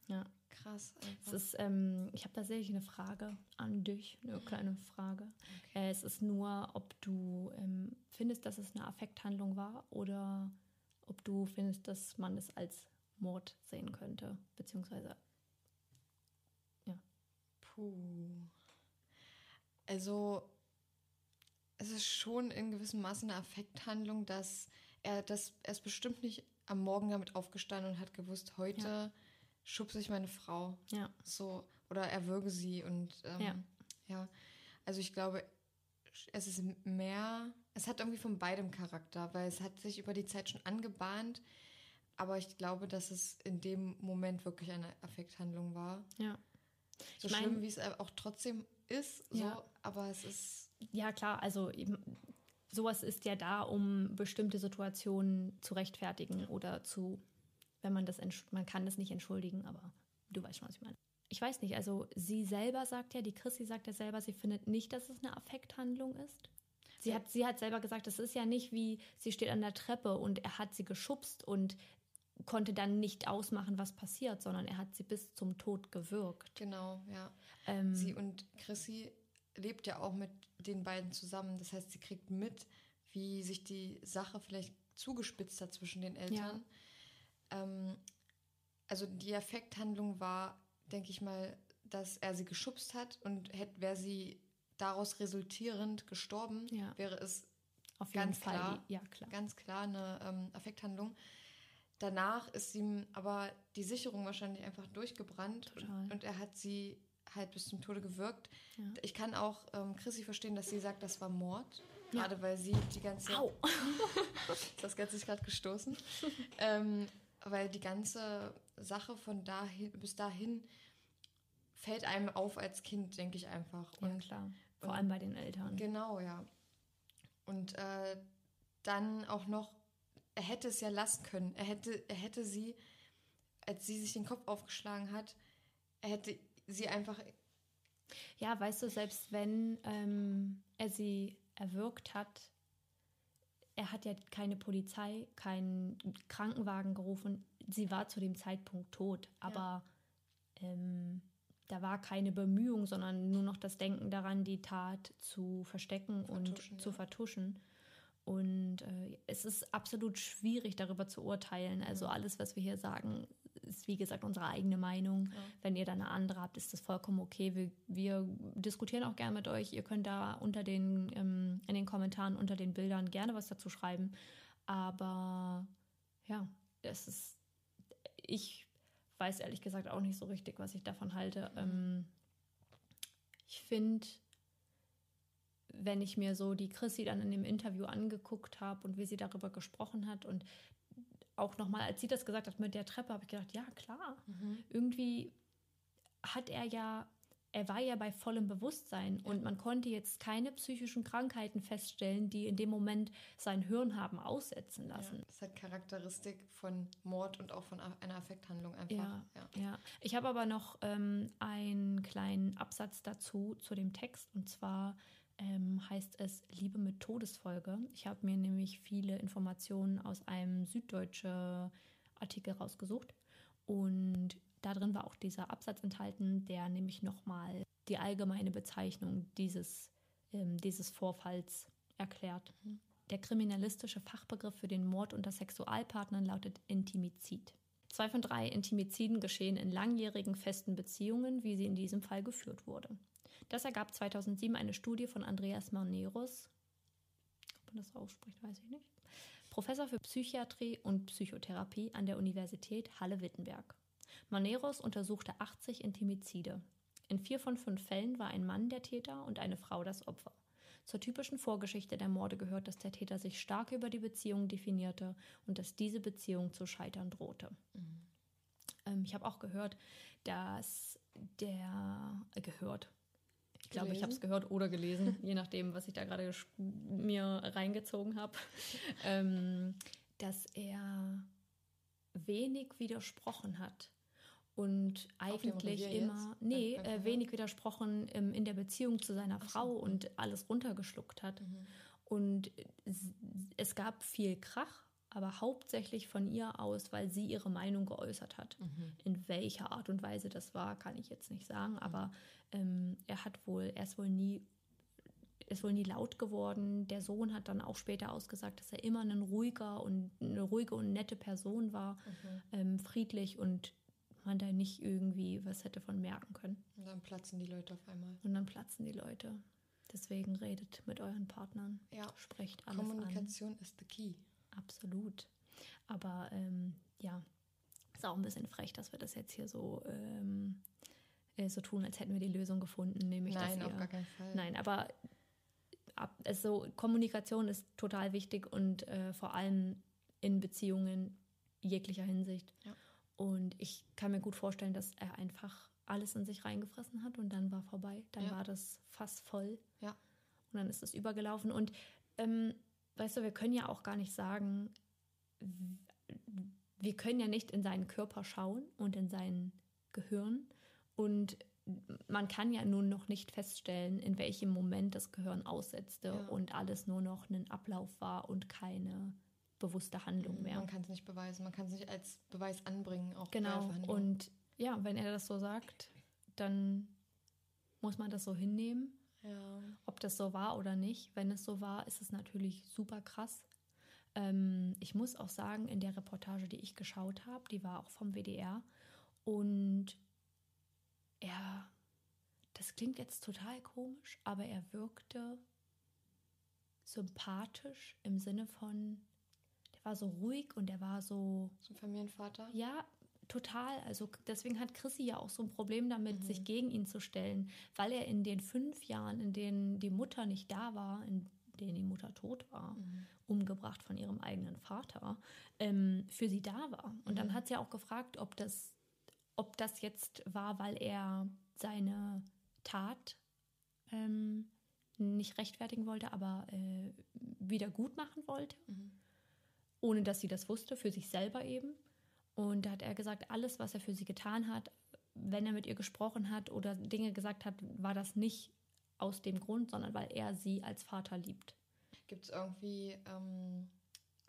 [SPEAKER 2] Ja.
[SPEAKER 1] krass.
[SPEAKER 2] Es ist, ähm, ich habe tatsächlich eine Frage an dich, eine kleine Frage. Äh, es ist nur, ob du ähm, findest, dass es eine Affekthandlung war oder ob du findest, dass man es als Mord sehen könnte, beziehungsweise
[SPEAKER 1] Puh. Also, es ist schon in gewissem Maße eine Affekthandlung, dass er das, er ist bestimmt nicht am Morgen damit aufgestanden und hat gewusst, heute
[SPEAKER 2] Ja.
[SPEAKER 1] schubse ich meine Frau.
[SPEAKER 2] ja,
[SPEAKER 1] So, oder erwürge sie und ähm,
[SPEAKER 2] Ja.
[SPEAKER 1] ja. Also ich glaube, es ist mehr, es hat irgendwie von beidem Charakter, weil es hat sich über die Zeit schon angebahnt, aber ich glaube, dass es in dem Moment wirklich eine Affekthandlung war.
[SPEAKER 2] ja.
[SPEAKER 1] So
[SPEAKER 2] Ich mein-
[SPEAKER 1] schlimm, wie es auch trotzdem ist, so,
[SPEAKER 2] Ja.
[SPEAKER 1] aber es ist,
[SPEAKER 2] Ja, klar, also eben, sowas ist ja da, um bestimmte Situationen zu rechtfertigen oder zu, wenn man das, man kann das nicht entschuldigen, aber du weißt schon, was ich meine. Ich weiß nicht, also sie selber sagt ja, die Chrissy sagt ja selber, sie findet nicht, dass es eine Affekthandlung ist. Sie hat, sie hat selber gesagt, es ist ja nicht wie, sie steht an der Treppe und er hat sie geschubst und konnte dann nicht ausmachen, was passiert, sondern er hat sie bis zum Tod gewürgt.
[SPEAKER 1] genau, ja.
[SPEAKER 2] Ähm,
[SPEAKER 1] Sie und Chrissy lebt ja auch mit den beiden zusammen. Das heißt, sie kriegt mit, wie sich die Sache vielleicht zugespitzt hat zwischen den Eltern. Ähm, also die Affekthandlung war, denke ich mal, dass er sie geschubst hat und hätte, wäre sie daraus resultierend gestorben,
[SPEAKER 2] Ja.
[SPEAKER 1] wäre es
[SPEAKER 2] auf jeden
[SPEAKER 1] ganz
[SPEAKER 2] Fall,
[SPEAKER 1] klar,
[SPEAKER 2] ja klar.
[SPEAKER 1] ganz klar eine ähm, Affekthandlung. Danach ist ihm aber die Sicherung wahrscheinlich einfach durchgebrannt und, und er hat sie halt bis zum Tode gewirkt.
[SPEAKER 2] Ja.
[SPEAKER 1] Ich kann auch ähm, Chrissy verstehen, dass sie sagt, das war Mord, gerade weil sie die ganze
[SPEAKER 2] Au!
[SPEAKER 1] das Ganze ist gerade gestoßen, ähm, weil die ganze Sache von dahin bis dahin fällt einem auf als Kind, denke ich einfach.
[SPEAKER 2] Ja,
[SPEAKER 1] Und
[SPEAKER 2] klar. Vor allem bei den Eltern.
[SPEAKER 1] Genau, ja. Und äh, dann auch noch er hätte es ja lassen können. Er hätte, er hätte sie, als sie sich den Kopf aufgeschlagen hat, er hätte sie einfach.
[SPEAKER 2] Ja, weißt du, selbst wenn ähm, er sie erwürgt hat, er hat ja keine Polizei, keinen Krankenwagen gerufen. Sie war zu dem Zeitpunkt tot, aber ähm, da war keine Bemühung, sondern nur noch das Denken daran, die Tat zu verstecken
[SPEAKER 1] Vertuschen,
[SPEAKER 2] und zu
[SPEAKER 1] ja.
[SPEAKER 2] vertuschen. Und äh, es ist absolut schwierig, darüber zu urteilen. Also alles, was wir hier sagen, ist wie gesagt unsere eigene Meinung. Wenn ihr da eine andere habt, ist das vollkommen okay. Wir, wir diskutieren auch gerne mit euch. Ihr könnt da unter den, ähm, in den Kommentaren unter den Bildern gerne was dazu schreiben. Aber ja, es ist, ich weiß ehrlich gesagt auch nicht so richtig, was ich davon halte. Ähm, ich finde, wenn ich mir so die Chrissy dann in dem Interview angeguckt habe und wie sie darüber gesprochen hat und auch nochmal, als sie das gesagt hat mit der Treppe, habe ich gedacht, ja klar, irgendwie hat er ja, er war ja bei vollem Bewusstsein und man konnte jetzt keine psychischen Krankheiten feststellen, die in dem Moment sein Hirn haben aussetzen lassen.
[SPEAKER 1] Das ist halt Charakteristik von Mord und auch von einer Affekthandlung einfach.
[SPEAKER 2] Ja,
[SPEAKER 1] ja.
[SPEAKER 2] ja. Ich habe aber noch ähm, einen kleinen Absatz dazu, zu dem Text. Und zwar ähm, heißt es Liebe mit Todesfolge. Ich habe mir nämlich viele Informationen aus einem süddeutsche Artikel rausgesucht. Und da drin war auch dieser Absatz enthalten, der nämlich nochmal die allgemeine Bezeichnung dieses, ähm, dieses Vorfalls erklärt. Der kriminalistische Fachbegriff für den Mord unter Sexualpartnern lautet Intimizid. Zwei von drei Intimiziden geschehen in langjährigen festen Beziehungen, wie sie in diesem Fall geführt wurde. Das ergab 2007 eine Studie von Andreas Maneros, ob man das ausspricht, weiß ich nicht, Professor für Psychiatrie und Psychotherapie an der Universität Halle-Wittenberg. Maneros untersuchte 80 Intimizide. In vier von fünf Fällen war ein Mann der Täter und eine Frau das Opfer. Zur typischen Vorgeschichte der Morde gehört, dass der Täter sich stark über die Beziehung definierte und dass diese Beziehung zu scheitern drohte. Ähm, ich habe auch gehört, dass der äh, gehört. Ich glaube, ich habe es gehört oder gelesen, je nachdem, was ich da gerade mir reingezogen habe, ähm, dass er wenig widersprochen hat und eigentlich immer,
[SPEAKER 1] jetzt?
[SPEAKER 2] nee, äh, wenig widersprochen ähm, in der Beziehung zu seiner Frau und alles runtergeschluckt hat. Und es- es gab viel Krach, aber hauptsächlich von ihr aus, weil sie ihre Meinung geäußert hat. In welcher Art und Weise das war, kann ich jetzt nicht sagen, aber ähm, er hat wohl, er ist wohl nie ist wohl nie laut geworden. Der Sohn hat dann auch später ausgesagt, dass er immer ein ruhiger und eine ruhige und nette Person war, ähm, friedlich und man da nicht irgendwie was hätte von merken können.
[SPEAKER 1] Und dann platzen die Leute auf einmal.
[SPEAKER 2] Und dann platzen die Leute. Deswegen redet mit euren Partnern.
[SPEAKER 1] Ja.
[SPEAKER 2] Sprecht alles an.
[SPEAKER 1] Kommunikation ist the key.
[SPEAKER 2] Absolut. Aber ähm, ja, ist auch ein bisschen frech, dass wir das jetzt hier so, ähm, äh, so tun, als hätten wir die Lösung gefunden. Nämlich,
[SPEAKER 1] Nein,
[SPEAKER 2] dass
[SPEAKER 1] auf
[SPEAKER 2] ihr,
[SPEAKER 1] gar keinen Fall.
[SPEAKER 2] Nein, aber ab, also Kommunikation ist total wichtig und äh, vor allem in Beziehungen jeglicher Hinsicht.
[SPEAKER 1] Ja.
[SPEAKER 2] Und ich kann mir gut vorstellen, dass er einfach alles in sich reingefressen hat und dann war vorbei. Dann
[SPEAKER 1] Ja.
[SPEAKER 2] war das Fass voll.
[SPEAKER 1] Ja.
[SPEAKER 2] Und dann ist es übergelaufen. Und ähm, weißt du, wir können ja auch gar nicht sagen, wir können ja nicht in seinen Körper schauen und in sein Gehirn. Und man kann ja nun noch nicht feststellen, in welchem Moment das Gehirn aussetzte
[SPEAKER 1] Ja.
[SPEAKER 2] und alles nur noch ein Ablauf war und keine bewusste Handlung mehr.
[SPEAKER 1] Man kann es nicht beweisen. Man kann es nicht als Beweis anbringen. Auch
[SPEAKER 2] Genau. Und ja, wenn er das so sagt, dann muss man das so hinnehmen.
[SPEAKER 1] Ja.
[SPEAKER 2] Ob das so war oder nicht, wenn es so war, ist es natürlich super krass. Ähm, ich muss auch sagen, in der Reportage, die ich geschaut habe, die war auch vom WDR. Und er, das klingt jetzt total komisch, aber er wirkte sympathisch im Sinne von, der war so ruhig und der war so,
[SPEAKER 1] Zum Familienvater.
[SPEAKER 2] ja, total. Also deswegen hat Chrissy ja auch so ein Problem damit, sich gegen ihn zu stellen, weil er in den fünf Jahren, in denen die Mutter nicht da war, in denen die Mutter tot war, umgebracht von ihrem eigenen Vater, ähm, für sie da war. Und dann hat sie auch gefragt, ob das, ob das jetzt war, weil er seine Tat ähm, nicht rechtfertigen wollte, aber äh, wieder gut machen wollte. ohne dass sie das wusste, für sich selber eben. Und da hat er gesagt, alles, was er für sie getan hat, wenn er mit ihr gesprochen hat oder Dinge gesagt hat, war das nicht aus dem Grund, sondern weil er sie als Vater liebt.
[SPEAKER 1] Gibt es irgendwie ähm,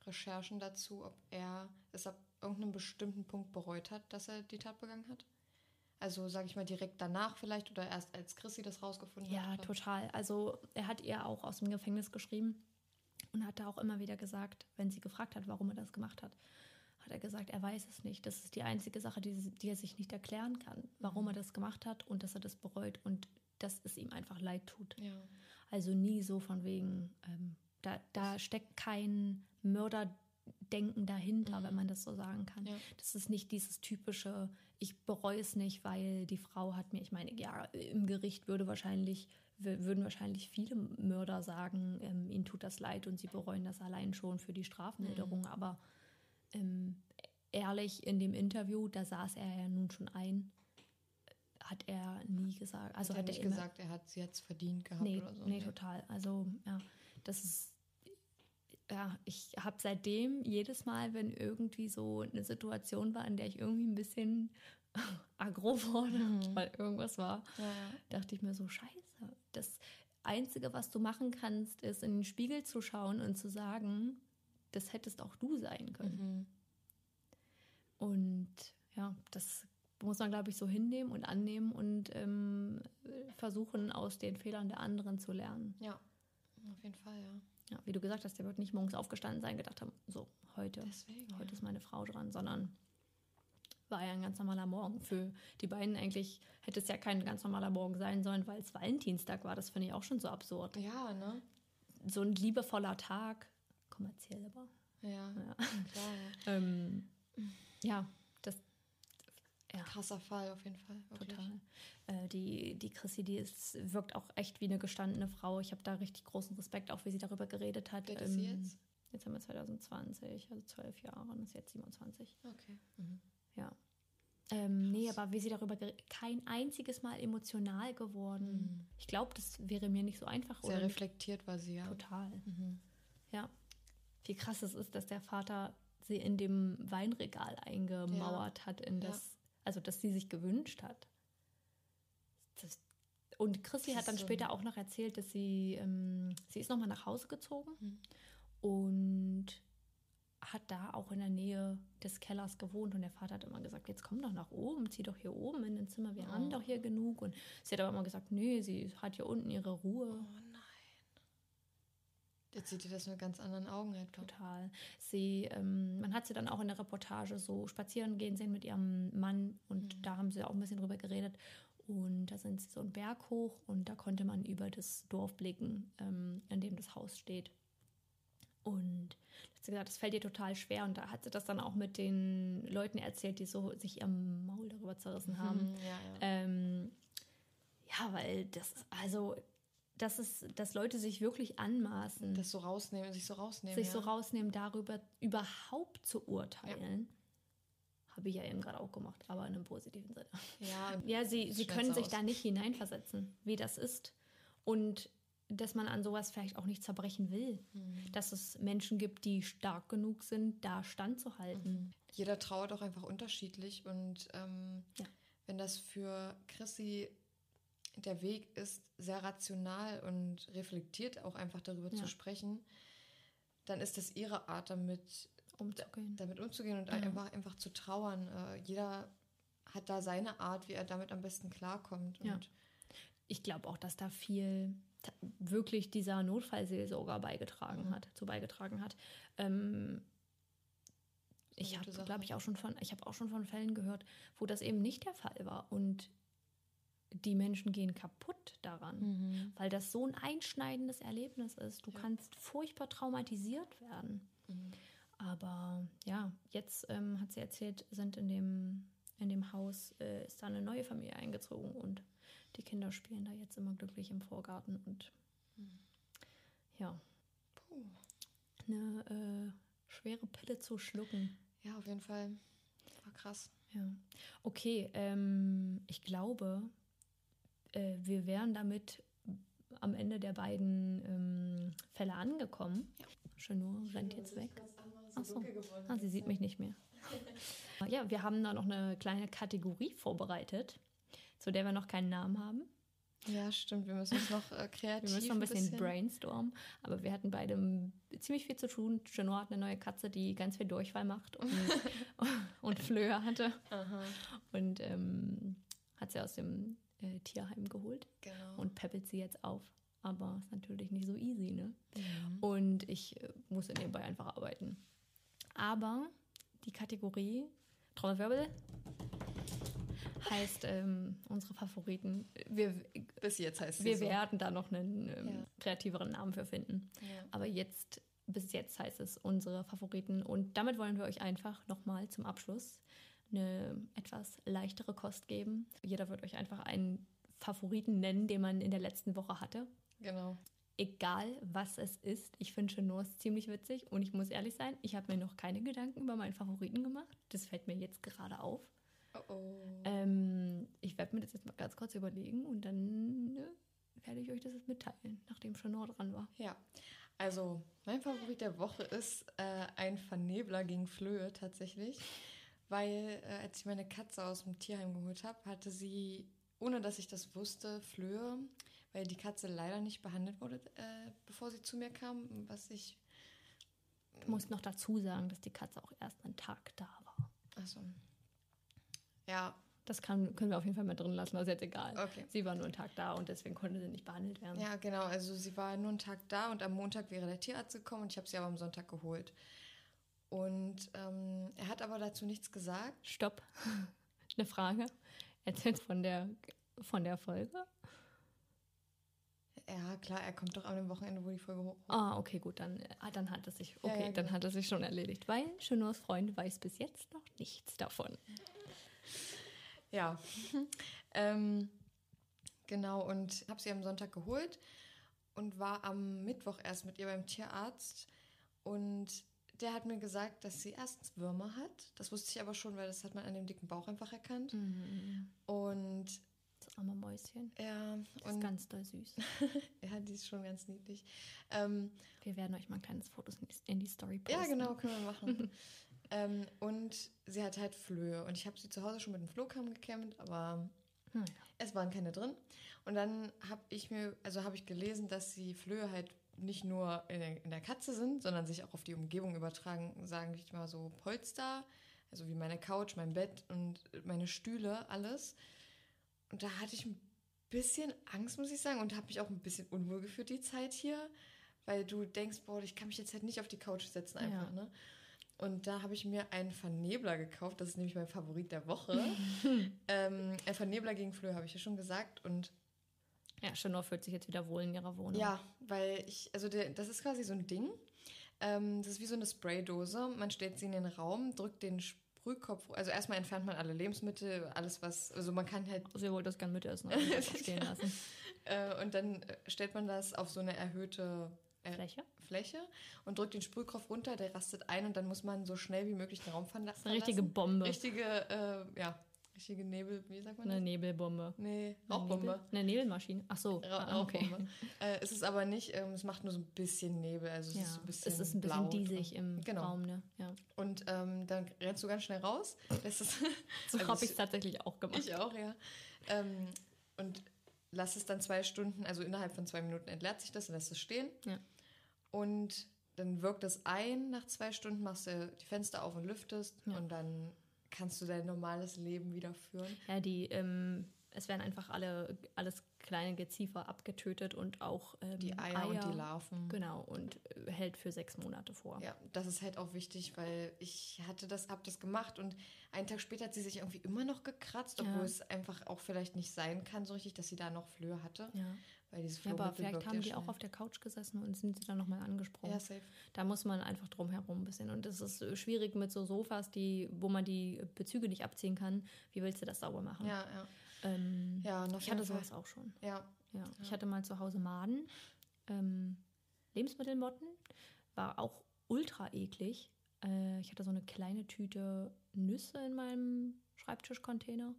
[SPEAKER 1] Recherchen dazu, ob er es ab irgendeinem bestimmten Punkt bereut hat, dass er die Tat begangen hat? Also sage ich mal direkt danach vielleicht oder erst als Chrissy das rausgefunden
[SPEAKER 2] Ja,
[SPEAKER 1] hat?
[SPEAKER 2] total. Also er hat ihr auch aus dem Gefängnis geschrieben und hat da auch immer wieder gesagt, wenn sie gefragt hat, warum er das gemacht hat, hat er gesagt, er weiß es nicht. Das ist die einzige Sache, die, die er sich nicht erklären kann, warum er das gemacht hat und dass er das bereut und dass es ihm einfach leid tut.
[SPEAKER 1] Ja.
[SPEAKER 2] Also nie so von wegen, ähm, da, da steckt kein Mörderdenken dahinter, wenn man das so sagen kann.
[SPEAKER 1] Ja.
[SPEAKER 2] Das ist nicht dieses typische, ich bereue es nicht, weil die Frau hat mir, ich meine, ja, im Gericht würde wahrscheinlich, würden wahrscheinlich viele Mörder sagen, ähm, ihnen tut das leid und sie bereuen das allein schon für die Strafmilderung. Aber ähm, ehrlich, in dem Interview, da saß er ja nun schon ein, hat er nie gesagt. Also
[SPEAKER 1] hat er
[SPEAKER 2] hat
[SPEAKER 1] nicht
[SPEAKER 2] er immer,
[SPEAKER 1] gesagt, er hat sie jetzt verdient gehabt
[SPEAKER 2] Nee,
[SPEAKER 1] oder so?
[SPEAKER 2] nee, total. Also, ja, das ist. Ja, ich habe seitdem jedes Mal, wenn irgendwie so eine Situation war, in der ich irgendwie ein bisschen aggro wurde, weil irgendwas war,
[SPEAKER 1] Mhm. Ja.
[SPEAKER 2] dachte ich mir so, scheiße. Das Einzige, was du machen kannst, ist in den Spiegel zu schauen und zu sagen, das hättest auch du sein können.
[SPEAKER 1] Mhm.
[SPEAKER 2] Und ja, das muss man, glaube ich, so hinnehmen und annehmen und ähm, versuchen, aus den Fehlern der anderen zu lernen.
[SPEAKER 1] Ja, auf jeden Fall, ja.
[SPEAKER 2] Ja, wie du gesagt hast, der wird nicht morgens aufgestanden sein, gedacht haben, so, heute,
[SPEAKER 1] Deswegen,
[SPEAKER 2] heute
[SPEAKER 1] ja.
[SPEAKER 2] ist meine Frau dran, sondern war ja ein ganz normaler Morgen. Für die beiden eigentlich hätte es ja kein ganz normaler Morgen sein sollen, weil es Valentinstag war. Das finde ich auch schon so absurd.
[SPEAKER 1] Ja, ne?
[SPEAKER 2] So ein liebevoller Tag, kommerziell aber.
[SPEAKER 1] Ja,
[SPEAKER 2] Ja,
[SPEAKER 1] klar. Ja.
[SPEAKER 2] ähm, ja das ja.
[SPEAKER 1] Krasser Fall auf jeden Fall. Wirklich.
[SPEAKER 2] Total. Äh, die, die Chrissy, die ist, wirkt auch echt wie eine gestandene Frau. Ich habe da richtig großen Respekt, auch wie sie darüber geredet hat.
[SPEAKER 1] Wie alt ist sie
[SPEAKER 2] Ähm,
[SPEAKER 1] jetzt?
[SPEAKER 2] Jetzt haben wir 2020, also zwölf Jahre und ist jetzt 27.
[SPEAKER 1] Okay.
[SPEAKER 2] Ja. Ähm, nee, aber wie sie darüber geredet kein einziges Mal emotional geworden. Ich glaube, das wäre mir nicht so einfach.
[SPEAKER 1] Sehr reflektiert war sie, ja.
[SPEAKER 2] Total. Ja. Wie krass es ist, dass der Vater sie in dem Weinregal eingemauert hat, in
[SPEAKER 1] Ja.
[SPEAKER 2] das, also dass sie sich gewünscht hat. Das, und Chrissy hat dann
[SPEAKER 1] so-
[SPEAKER 2] später auch noch erzählt, dass sie, ähm, sie ist nochmal nach Hause gezogen
[SPEAKER 1] Mhm.
[SPEAKER 2] und hat da auch in der Nähe des Kellers gewohnt und der Vater hat immer gesagt, jetzt komm doch nach oben, zieh doch hier oben in den Zimmer, wir
[SPEAKER 1] Oh.
[SPEAKER 2] haben doch hier genug und sie hat aber immer gesagt, nee, sie hat hier unten ihre Ruhe.
[SPEAKER 1] Jetzt sieht ihr das mit ganz anderen Augen halt.
[SPEAKER 2] Total. Sie, ähm, man hat sie dann auch in der Reportage so spazieren gehen sehen mit ihrem Mann und da haben sie auch ein bisschen drüber geredet. Und da sind sie so einen Berg hoch und da konnte man über das Dorf blicken, ähm, in dem das Haus steht. Und hat sie gesagt, das fällt ihr total schwer. Und da hat sie das dann auch mit den Leuten erzählt, die so sich ihr Maul darüber zerrissen haben.
[SPEAKER 1] ja, ja.
[SPEAKER 2] Ähm, ja, weil das, also, das ist, dass Leute sich wirklich anmaßen
[SPEAKER 1] Das so rausnehmen, sich so rausnehmen.
[SPEAKER 2] sich
[SPEAKER 1] ja.
[SPEAKER 2] so rausnehmen, darüber überhaupt zu urteilen. Habe ich ja eben gerade auch gemacht, aber in einem positiven Sinne.
[SPEAKER 1] Ja,
[SPEAKER 2] Ja, sie, sie können sich
[SPEAKER 1] aus.
[SPEAKER 2] da nicht hineinversetzen, wie das ist. Und dass man an sowas vielleicht auch nicht zerbrechen will.
[SPEAKER 1] Mhm.
[SPEAKER 2] Dass es Menschen gibt, die stark genug sind, da standzuhalten.
[SPEAKER 1] Jeder trauert auch einfach unterschiedlich und ähm,
[SPEAKER 2] Ja.
[SPEAKER 1] wenn das für Chrissy der Weg ist, sehr rational und reflektiert auch einfach darüber
[SPEAKER 2] Ja.
[SPEAKER 1] zu sprechen, dann ist das ihre Art, damit,
[SPEAKER 2] Umzugehen.
[SPEAKER 1] damit umzugehen und einfach, einfach zu trauern. Äh, jeder hat da seine Art, wie er damit am besten klarkommt.
[SPEAKER 2] Ja. Ich glaube auch, dass da viel wirklich dieser Notfallseelsorger beigetragen hat, zu beigetragen hat. Ähm, ich habe, glaube ich, auch schon von, ich habe auch schon von Fällen gehört, wo das eben nicht der Fall war und die Menschen gehen kaputt daran,
[SPEAKER 1] Mhm.
[SPEAKER 2] weil das so ein einschneidendes Erlebnis ist. Du kannst furchtbar traumatisiert werden.
[SPEAKER 1] Mhm.
[SPEAKER 2] Aber ja, jetzt ähm, hat sie erzählt, sind in dem, in dem Haus, äh, ist da eine neue Familie eingezogen und die Kinder spielen da jetzt immer glücklich im Vorgarten und ja,
[SPEAKER 1] puh,
[SPEAKER 2] eine äh, schwere Pille zu schlucken.
[SPEAKER 1] ja, auf jeden Fall war krass.
[SPEAKER 2] Ja. Okay, ähm, ich glaube, äh, wir wären damit am Ende der beiden ähm, Fälle angekommen. Chanur rennt jetzt weg. Ach so. Ah, sie sieht mich nicht mehr. ja, wir haben da noch eine kleine Kategorie vorbereitet, zu der wir noch keinen Namen haben.
[SPEAKER 1] Ja, stimmt. Wir müssen uns noch äh, kreativ
[SPEAKER 2] Wir müssen noch ein bisschen, brainstormen, aber wir hatten beide ziemlich viel zu tun. Genoa hat eine neue Katze, die ganz viel Durchfall macht und, und Flöhe hatte. Und ähm, hat sie aus dem äh, Tierheim geholt
[SPEAKER 1] Genau.
[SPEAKER 2] und peppelt sie jetzt auf. Aber ist natürlich nicht so easy, ne? Und ich äh, muss nebenbei einfach arbeiten. Aber die Kategorie Trommelwirbel heißt ähm, unsere Favoriten. Wir,
[SPEAKER 1] Bis jetzt heißt
[SPEAKER 2] wir
[SPEAKER 1] so.
[SPEAKER 2] werden da noch einen ähm,
[SPEAKER 1] Ja.
[SPEAKER 2] kreativeren Namen für finden.
[SPEAKER 1] Ja.
[SPEAKER 2] Aber jetzt, bis jetzt heißt es unsere Favoriten. Und damit wollen wir euch einfach nochmal zum Abschluss eine etwas leichtere Kost geben. Jeder wird euch einfach einen Favoriten nennen, den man in der letzten Woche hatte.
[SPEAKER 1] Genau.
[SPEAKER 2] Egal, was es ist. Ich finde Chenors ziemlich witzig und ich muss ehrlich sein, ich habe mir noch keine Gedanken über meinen Favoriten gemacht. Das fällt mir jetzt gerade auf.
[SPEAKER 1] Oh, oh.
[SPEAKER 2] Ähm, ich werde mir das jetzt mal ganz kurz überlegen und dann ne, werde ich euch das mitteilen, nachdem Chenor dran war.
[SPEAKER 1] Ja, also mein Favorit der Woche ist äh, ein Vernebler gegen Flöhe tatsächlich, weil äh, als ich meine Katze aus dem Tierheim geholt habe, hatte sie, ohne dass ich das wusste, Flöhe, weil die Katze leider nicht behandelt wurde, äh, bevor sie zu mir kam, was ich,
[SPEAKER 2] Du musst noch dazu sagen, dass die Katze auch erst einen Tag da war.
[SPEAKER 1] also, ja,
[SPEAKER 2] Das kann, können wir auf jeden Fall mal drin lassen, also jetzt egal.
[SPEAKER 1] Okay.
[SPEAKER 2] Sie war nur einen Tag da und deswegen konnte sie nicht behandelt werden.
[SPEAKER 1] ja, genau, also sie war nur einen Tag da und am Montag wäre der Tierarzt gekommen und ich habe sie aber am Sonntag geholt. Und ähm, er hat aber dazu nichts gesagt.
[SPEAKER 2] Stopp. Eine Frage. Erzählst von der, von der Folge?
[SPEAKER 1] Ja, klar, er kommt doch dem Wochenende, wo die Folge hoch.
[SPEAKER 2] Ah, okay, gut, dann, ah, dann hat es sich,
[SPEAKER 1] Ja,
[SPEAKER 2] okay,
[SPEAKER 1] ja,
[SPEAKER 2] dann
[SPEAKER 1] genau.
[SPEAKER 2] hat es sich schon erledigt, weil Chenors Freund weiß bis jetzt noch nichts davon.
[SPEAKER 1] Ja. ähm, genau, und habe sie am Sonntag geholt und war am Mittwoch erst mit ihr beim Tierarzt. Und der hat mir gesagt, dass sie erstens Würmer hat. Das wusste ich aber schon, weil das hat man an dem dicken Bauch einfach erkannt. Und
[SPEAKER 2] Das arme Mäuschen.
[SPEAKER 1] ja,
[SPEAKER 2] Das ist ganz doll süß.
[SPEAKER 1] ja, die ist schon ganz niedlich. Ähm,
[SPEAKER 2] Wir werden euch mal ein kleines Foto in die- in die Story posten.
[SPEAKER 1] Ja, genau, können wir machen. ähm, und sie hat halt Flöhe. Und ich habe sie zu Hause schon mit dem Flohkamm gekämmt, aber
[SPEAKER 2] Hm,
[SPEAKER 1] es waren keine drin. Und dann habe ich mir, also habe ich gelesen, dass die Flöhe halt nicht nur in der, in der Katze sind, sondern sich auch auf die Umgebung übertragen, sagen ich mal so Polster, also wie meine Couch, mein Bett und meine Stühle, alles. Und da hatte ich ein bisschen Angst, muss ich sagen, und habe mich auch ein bisschen unwohl gefühlt die Zeit hier, weil du denkst, boah, ich kann mich jetzt halt nicht auf die Couch setzen einfach,
[SPEAKER 2] Ja.
[SPEAKER 1] ne? Und da habe ich mir einen Vernebler gekauft, das ist nämlich mein Favorit der Woche. ähm, ein Vernebler gegen Flöhe, habe ich ja schon gesagt. Und
[SPEAKER 2] Ja, Chenor fühlt sich jetzt wieder wohl in ihrer Wohnung.
[SPEAKER 1] ja, weil ich, also der, das ist quasi so ein Ding. Ähm, das ist wie so eine Spraydose. Man stellt sie in den Raum, drückt den Sprühkopf, also erstmal entfernt man alle Lebensmittel, alles was, also man kann halt
[SPEAKER 2] Sie wollte das gern mitessen einfach stehen lassen.
[SPEAKER 1] Äh, und dann äh, stellt man das auf so eine erhöhte äh,
[SPEAKER 2] Fläche?
[SPEAKER 1] Fläche und drückt den Sprühkopf runter, der rastet ein und dann muss man so schnell wie möglich den Raum verlassen.
[SPEAKER 2] eine richtige Bombe.
[SPEAKER 1] Richtige, äh, ja, richtige Nebel, wie sagt man
[SPEAKER 2] Eine
[SPEAKER 1] das?
[SPEAKER 2] Nebelbombe.
[SPEAKER 1] Nee,
[SPEAKER 2] Eine
[SPEAKER 1] Rauchbombe.
[SPEAKER 2] Nebel? Eine Nebelmaschine. Ach so.
[SPEAKER 1] Ra
[SPEAKER 2] ah, okay.
[SPEAKER 1] Rauchbombe. äh, es ist aber nicht, ähm, es macht nur so ein bisschen Nebel, also es
[SPEAKER 2] Ja,
[SPEAKER 1] ist so ein bisschen
[SPEAKER 2] es ist ein bisschen diesig im
[SPEAKER 1] genau.
[SPEAKER 2] Raum, ne? Ja.
[SPEAKER 1] Und ähm, dann rennst du ganz schnell raus. lässt es,
[SPEAKER 2] So
[SPEAKER 1] Also
[SPEAKER 2] habe ich es tatsächlich auch gemacht.
[SPEAKER 1] Ich auch, ja. Ähm, und lass es dann zwei Stunden, also innerhalb von zwei Minuten entleert sich das, lässt es stehen.
[SPEAKER 2] Ja.
[SPEAKER 1] Und dann wirkt es ein, nach zwei Stunden machst du die Fenster auf und lüftest und dann kannst du dein normales Leben wieder führen.
[SPEAKER 2] Ja, die, ähm, es werden einfach alle, alles kleine Geziefer abgetötet und auch ähm,
[SPEAKER 1] Die Eier und die Larven.
[SPEAKER 2] Genau, und äh, hält für sechs Monate vor.
[SPEAKER 1] Ja, das ist halt auch wichtig, weil ich hatte das, hab das gemacht und einen Tag später hat sie sich irgendwie immer noch gekratzt, obwohl
[SPEAKER 2] Ja.
[SPEAKER 1] es einfach auch vielleicht nicht sein kann so richtig, dass sie da noch Flöhe hatte.
[SPEAKER 2] Ja.
[SPEAKER 1] Weil dieses
[SPEAKER 2] Ja, aber vielleicht haben
[SPEAKER 1] ja
[SPEAKER 2] die auch
[SPEAKER 1] schnell.
[SPEAKER 2] auf der Couch gesessen und sind sie dann nochmal angesprungen.
[SPEAKER 1] Ja, safe.
[SPEAKER 2] Da muss man einfach drum herum ein bisschen. Und es ist äh, schwierig mit so Sofas, die, wo man die Bezüge nicht abziehen kann. Wie willst du das sauber machen?
[SPEAKER 1] Ja, ja.
[SPEAKER 2] Ähm,
[SPEAKER 1] Ja,
[SPEAKER 2] ich hatte sowas auch schon.
[SPEAKER 1] Ja,
[SPEAKER 2] Ja, ich hatte mal zu Hause Maden, ähm, Lebensmittelmotten, war auch ultra eklig. Äh, ich hatte so eine kleine Tüte Nüsse in meinem Schreibtischcontainer.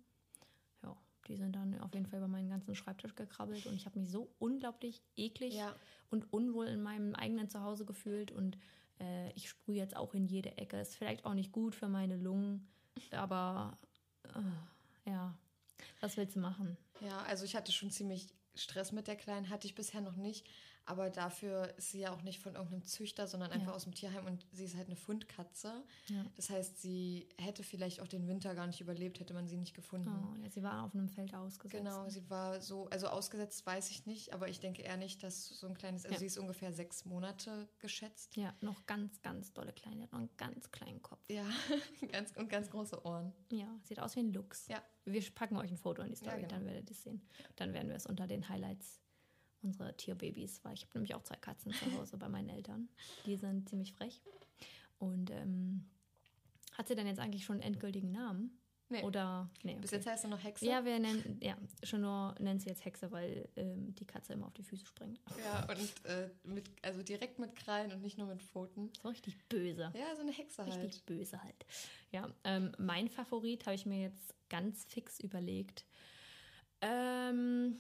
[SPEAKER 2] Die sind dann auf jeden Fall über meinen ganzen Schreibtisch gekrabbelt und ich habe mich so unglaublich eklig
[SPEAKER 1] Ja.
[SPEAKER 2] und unwohl in meinem eigenen Zuhause gefühlt und äh, ich sprühe jetzt auch in jede Ecke. Ist vielleicht auch nicht gut für meine Lungen, aber äh, ja, was willst du machen?
[SPEAKER 1] Ja, also ich hatte schon ziemlich Stress mit der Kleinen, hatte ich bisher noch nicht. Aber dafür ist sie ja auch nicht von irgendeinem Züchter, sondern einfach
[SPEAKER 2] Ja.
[SPEAKER 1] aus dem Tierheim und sie ist halt eine Fundkatze.
[SPEAKER 2] Ja.
[SPEAKER 1] Das heißt, sie hätte vielleicht auch den Winter gar nicht überlebt, hätte man sie nicht gefunden.
[SPEAKER 2] Oh, ja, sie war auf einem Feld ausgesetzt.
[SPEAKER 1] Genau, sie war so, also ausgesetzt weiß ich nicht, aber ich denke eher nicht, dass so ein kleines, also
[SPEAKER 2] Ja.
[SPEAKER 1] sie ist ungefähr sechs Monate geschätzt.
[SPEAKER 2] Ja, noch ganz, ganz dolle klein. Die hat noch einen ganz kleinen Kopf.
[SPEAKER 1] Ja, ganz, und ganz große Ohren.
[SPEAKER 2] Ja, sieht aus wie ein Luchs.
[SPEAKER 1] Ja.
[SPEAKER 2] Wir packen euch ein Foto in die Story,
[SPEAKER 1] genau.
[SPEAKER 2] dann werdet ihr es sehen. Dann werden wir es unter den Highlights unserer Tierbabys, weil ich habe nämlich auch zwei Katzen zu Hause bei meinen Eltern. Die sind ziemlich frech. Und ähm, hat sie denn jetzt eigentlich schon einen endgültigen Namen?
[SPEAKER 1] Nee.
[SPEAKER 2] Oder nee,
[SPEAKER 1] Bis
[SPEAKER 2] okay.
[SPEAKER 1] jetzt heißt sie noch Hexe.
[SPEAKER 2] Ja, wir nennen, ja, schon nur nennen sie jetzt Hexe, weil ähm, die Katze immer auf die Füße springt.
[SPEAKER 1] Ja, und äh, mit, also direkt mit Krallen und nicht nur mit Pfoten.
[SPEAKER 2] So richtig böse.
[SPEAKER 1] Ja, so eine Hexe
[SPEAKER 2] Richtig
[SPEAKER 1] halt.
[SPEAKER 2] böse halt. Ja, ähm, mein Favorit habe ich mir jetzt ganz fix überlegt. Ähm,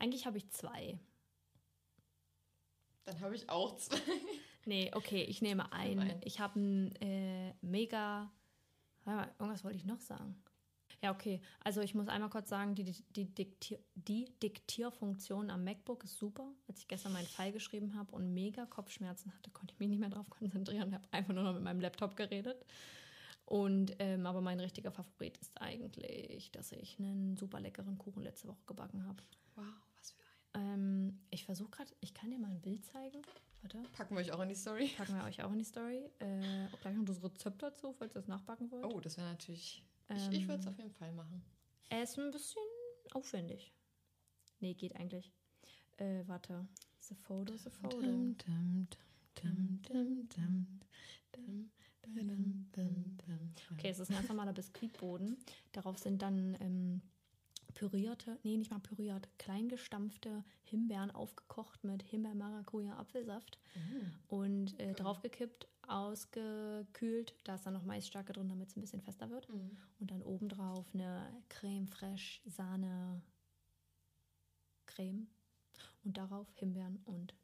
[SPEAKER 2] eigentlich habe ich zwei.
[SPEAKER 1] Dann habe ich auch zwei.
[SPEAKER 2] Nee, okay, ich nehme einen. Ich habe einen äh, mega. Warte mal, irgendwas wollte ich noch sagen. Ja, okay. Also ich muss einmal kurz sagen, die, die, Diktier, die Diktierfunktion am MacBook ist super. Als ich gestern meinen Fall geschrieben habe und mega Kopfschmerzen hatte, konnte ich mich nicht mehr drauf konzentrieren und habe einfach nur noch mit meinem Laptop geredet. Und ähm, aber mein richtiger Favorit ist eigentlich, dass ich einen super leckeren Kuchen letzte Woche gebacken habe.
[SPEAKER 1] Wow.
[SPEAKER 2] Ähm, ich versuche gerade, ich kann dir mal ein Bild zeigen. Warte.
[SPEAKER 1] Packen wir euch auch in die Story.
[SPEAKER 2] Packen wir euch auch in die Story. Äh, gleich noch das Rezept dazu, falls ihr das nachbacken wollt.
[SPEAKER 1] Oh, das wäre natürlich. ich ich würde es auf jeden Fall machen.
[SPEAKER 2] Er ist ein bisschen aufwendig. Nee, geht eigentlich. Äh, warte. The photo, the photo. Okay, es ist ein ganz normaler Biskuitboden. Darauf sind dann ähm, pürierte, nee, nicht mal püriert, kleingestampfte Himbeeren aufgekocht mit Himbeer-Maracuja-Apfelsaft und äh, draufgekippt, ausgekühlt. Da ist dann noch Maisstärke drin, damit es ein bisschen fester wird. Und dann obendrauf eine Creme fraiche Sahne Creme und darauf Himbeeren und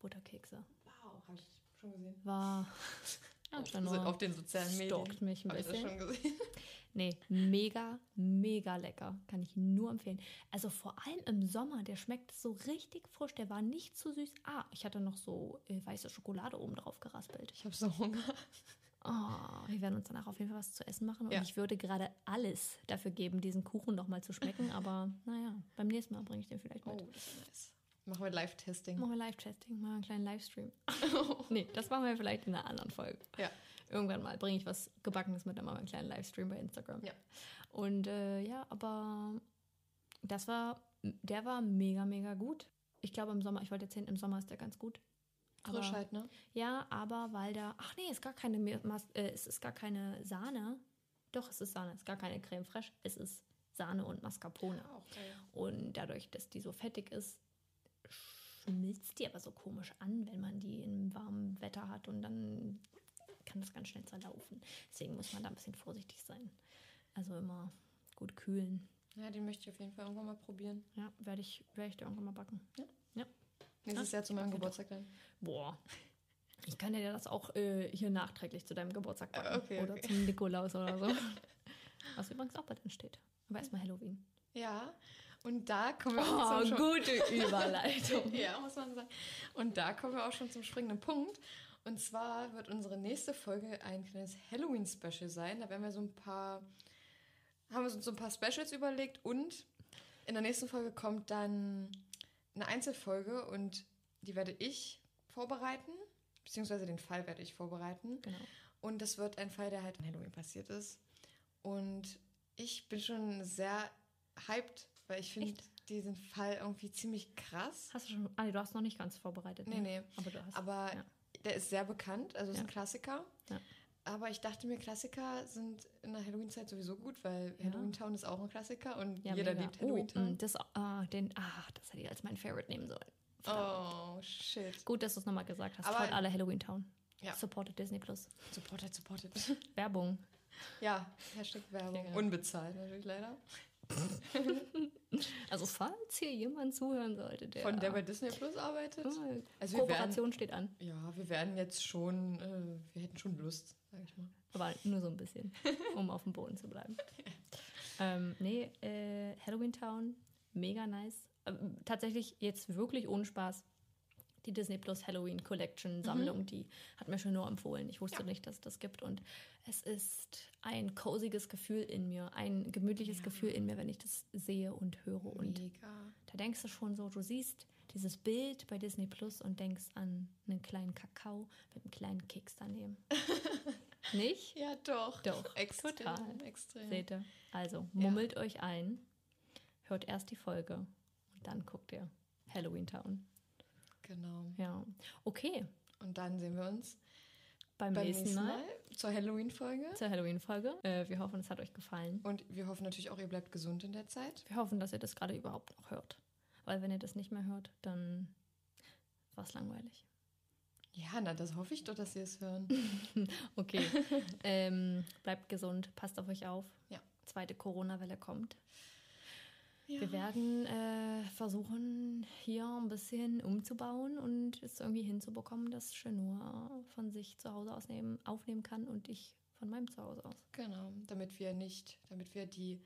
[SPEAKER 2] Butterkekse.
[SPEAKER 1] Wow, habe ich schon gesehen.
[SPEAKER 2] War ja, schon
[SPEAKER 1] sind
[SPEAKER 2] nur
[SPEAKER 1] auf den sozialen Medien.
[SPEAKER 2] stalkt mich ein
[SPEAKER 1] Hab ich das
[SPEAKER 2] bisschen.
[SPEAKER 1] schon gesehen.
[SPEAKER 2] Nee, mega, mega lecker. Kann ich nur empfehlen. Also vor allem im Sommer, der schmeckt so richtig frisch. Der war nicht zu süß. Ah, ich hatte noch so äh, weiße Schokolade oben drauf geraspelt.
[SPEAKER 1] Ich habe so Hunger.
[SPEAKER 2] Oh, wir werden uns danach auf jeden Fall was zu essen machen. Und
[SPEAKER 1] Ja.
[SPEAKER 2] ich würde gerade alles dafür geben, diesen Kuchen nochmal zu schmecken. Aber naja, beim nächsten Mal bringe ich den vielleicht mit.
[SPEAKER 1] Oh, das ist nice. Machen wir Live-Testing.
[SPEAKER 2] Machen wir Live-Testing, mal einen kleinen Livestream. nee, das machen wir vielleicht in einer anderen Folge.
[SPEAKER 1] Ja.
[SPEAKER 2] Irgendwann mal bringe ich was Gebackenes mit, dann machen wir einen kleinen Livestream bei Instagram.
[SPEAKER 1] Ja.
[SPEAKER 2] Und äh, ja, aber das war, der war mega, mega gut. Ich glaube im Sommer, ich wollte erzählen, im Sommer ist der ganz gut. Aber-
[SPEAKER 1] Frisch halt, ne?
[SPEAKER 2] Ja, aber weil da, ach nee, ist gar keine, äh, es ist gar keine Sahne. Doch, es ist Sahne, es ist gar keine Creme fraiche, es ist Sahne und Mascarpone.
[SPEAKER 1] Auch geil.
[SPEAKER 2] Und dadurch, dass die so fettig ist, schmilzt die aber so komisch an, wenn man die in warmem Wetter hat und dann kann das ganz schnell zerlaufen. Deswegen muss man da ein bisschen vorsichtig sein. Also immer gut kühlen.
[SPEAKER 1] Ja, den möchte ich auf jeden Fall irgendwann mal probieren.
[SPEAKER 2] Ja, werde ich, werde ich dir irgendwann mal backen.
[SPEAKER 1] Ja.
[SPEAKER 2] Ja.
[SPEAKER 1] Nächstes
[SPEAKER 2] Ja,
[SPEAKER 1] Jahr zu meinem Geburtstag dann.
[SPEAKER 2] Boah. Ich kann dir das auch äh, hier nachträglich zu deinem Geburtstag backen.
[SPEAKER 1] Äh, okay,
[SPEAKER 2] oder
[SPEAKER 1] okay.
[SPEAKER 2] zum Nikolaus oder so. Was übrigens auch bald ansteht. Aber erstmal Halloween.
[SPEAKER 1] Ja, und da kommen wir
[SPEAKER 2] Oh,
[SPEAKER 1] auch zum
[SPEAKER 2] gute Überleitung.
[SPEAKER 1] Ja, muss man sagen. Und da kommen wir auch schon zum springenden Punkt. Und zwar wird unsere nächste Folge ein kleines Halloween-Special sein. Da werden wir so ein paar, haben wir uns so ein paar Specials überlegt und in der nächsten Folge kommt dann eine Einzelfolge und die werde ich vorbereiten, beziehungsweise den Fall werde ich vorbereiten.
[SPEAKER 2] Genau.
[SPEAKER 1] Und das wird ein Fall, der halt an Halloween passiert ist. Und ich bin schon sehr hyped, weil ich finde diesen Fall irgendwie ziemlich krass.
[SPEAKER 2] Hast du schon. Ah, du hast noch nicht ganz vorbereitet.
[SPEAKER 1] Nee,
[SPEAKER 2] ne?
[SPEAKER 1] nee.
[SPEAKER 2] Aber du hast.
[SPEAKER 1] Aber
[SPEAKER 2] ja.
[SPEAKER 1] der ist sehr bekannt, also ist
[SPEAKER 2] Ja.
[SPEAKER 1] ein Klassiker.
[SPEAKER 2] Ja.
[SPEAKER 1] Aber ich dachte mir, Klassiker sind in der Halloween-Zeit sowieso gut, weil Halloween Town ist auch ein Klassiker und jeder
[SPEAKER 2] mega.
[SPEAKER 1] liebt Halloween
[SPEAKER 2] oh,
[SPEAKER 1] Town.
[SPEAKER 2] mh, das, ah, den, ah, das hätte ich als mein Favorite nehmen sollen.
[SPEAKER 1] Oh, shit.
[SPEAKER 2] Gut, dass du es nochmal gesagt hast.
[SPEAKER 1] Aber-
[SPEAKER 2] Schaut alle Halloween Town.
[SPEAKER 1] Ja.
[SPEAKER 2] Supported Disney Plus.
[SPEAKER 1] Supported, supported.
[SPEAKER 2] Werbung.
[SPEAKER 1] ja, Hashtag Werbung. Unbezahlt natürlich leider.
[SPEAKER 2] Also falls hier jemand zuhören sollte, der...
[SPEAKER 1] Von der bei Disney Plus arbeitet.
[SPEAKER 2] Ah,
[SPEAKER 1] Also wir werden,
[SPEAKER 2] Kooperation steht an,
[SPEAKER 1] ja, wir werden jetzt schon, äh, wir hätten schon Lust, sag ich mal.
[SPEAKER 2] aber nur so ein bisschen, um auf dem Boden zu bleiben. ähm, nee, äh, Halloween Town, mega nice. Ähm, tatsächlich jetzt wirklich ohne Spaß. Die Disney Plus Halloween Collection Sammlung, die hat mir schon nur empfohlen. Ich wusste nicht, dass es das gibt. Und es ist ein coziges Gefühl in mir, ein gemütliches Gefühl in mir, wenn ich das sehe und höre. Und
[SPEAKER 1] Mega.
[SPEAKER 2] da denkst du schon so, du siehst dieses Bild bei Disney Plus und denkst an einen kleinen Kakao mit einem kleinen Keks daneben. Nicht?
[SPEAKER 1] Ja, doch.
[SPEAKER 2] Doch,
[SPEAKER 1] extrem,
[SPEAKER 2] total.
[SPEAKER 1] extrem.
[SPEAKER 2] Seht ihr? Also, mummelt euch ein, hört erst die Folge und dann guckt ihr Halloween Town.
[SPEAKER 1] Genau.
[SPEAKER 2] Ja. Okay,
[SPEAKER 1] Und dann sehen wir uns
[SPEAKER 2] beim,
[SPEAKER 1] beim
[SPEAKER 2] nächsten,
[SPEAKER 1] nächsten
[SPEAKER 2] Mal,
[SPEAKER 1] Mal zur Halloween-Folge.
[SPEAKER 2] zur Halloween-Folge. Äh, wir hoffen, es hat euch gefallen.
[SPEAKER 1] Und wir hoffen natürlich auch, ihr bleibt gesund in der Zeit.
[SPEAKER 2] Wir hoffen, dass ihr das gerade überhaupt noch hört. Weil wenn ihr das nicht mehr hört, dann war es langweilig.
[SPEAKER 1] Ja, na, das hoffe ich doch, dass ihr es hören.
[SPEAKER 2] Okay. ähm, bleibt gesund, passt auf euch auf.
[SPEAKER 1] Ja.
[SPEAKER 2] Zweite Corona-Welle kommt.
[SPEAKER 1] Ja.
[SPEAKER 2] Wir werden äh, versuchen, hier ein bisschen umzubauen und es irgendwie hinzubekommen, dass Chenur von sich zu Hause ausnehmen, aufnehmen kann und ich von meinem Zuhause aus.
[SPEAKER 1] Genau, damit wir nicht, damit wir die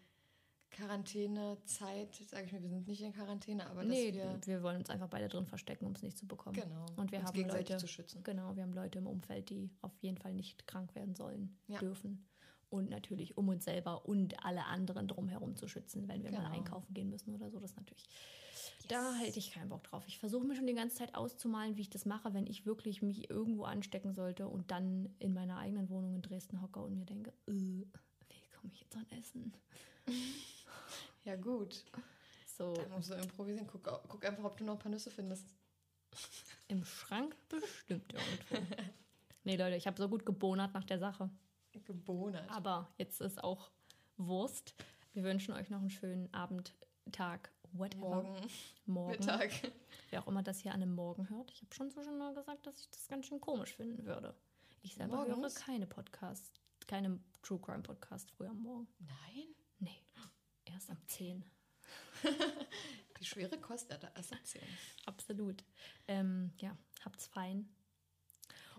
[SPEAKER 1] Quarantänezeit, sage ich mir, wir sind nicht in Quarantäne, aber dass
[SPEAKER 2] nee,
[SPEAKER 1] wir
[SPEAKER 2] wir, wollen uns einfach beide drin verstecken, um es nicht zu bekommen.
[SPEAKER 1] genau,
[SPEAKER 2] Und wir
[SPEAKER 1] uns
[SPEAKER 2] haben
[SPEAKER 1] gegenseitig
[SPEAKER 2] Leute,
[SPEAKER 1] zu schützen.
[SPEAKER 2] Genau, wir haben Leute im Umfeld, die auf jeden Fall nicht krank werden sollen,
[SPEAKER 1] Ja.
[SPEAKER 2] dürfen. Und natürlich, um uns selber und alle anderen drumherum zu schützen, wenn wir mal
[SPEAKER 1] Genau.
[SPEAKER 2] einkaufen gehen müssen oder so. Das natürlich. Da hätte ich keinen Bock drauf. Ich versuche mir schon die ganze Zeit auszumalen, wie ich das mache, wenn ich wirklich mich irgendwo anstecken sollte und dann in meiner eigenen Wohnung in Dresden hocke und mir denke, äh, wie komme ich jetzt an Essen?
[SPEAKER 1] Ja, gut.
[SPEAKER 2] So
[SPEAKER 1] Da musst du improvisieren. Guck, guck einfach, ob du noch ein paar Nüsse findest.
[SPEAKER 2] im Schrank bestimmt irgendwo. nee, Leute, ich habe so gut gebonert nach der Sache.
[SPEAKER 1] Gebonert.
[SPEAKER 2] Aber jetzt ist auch Wurst. Wir wünschen euch noch einen schönen Abend, Tag, whatever.
[SPEAKER 1] Morgen,
[SPEAKER 2] Morgen.
[SPEAKER 1] Mittag.
[SPEAKER 2] Wer auch immer das hier an einem Morgen hört. Ich habe schon so schon mal gesagt, dass ich das ganz schön komisch finden würde. Ich selber höre
[SPEAKER 1] Morgens?
[SPEAKER 2] keine Podcasts, keine True Crime Podcast früh am Morgen.
[SPEAKER 1] Nein,
[SPEAKER 2] Nee, erst ab 10.
[SPEAKER 1] die schwere Kost erst erzählen.
[SPEAKER 2] Absolut. Ähm, ja, habt's fein.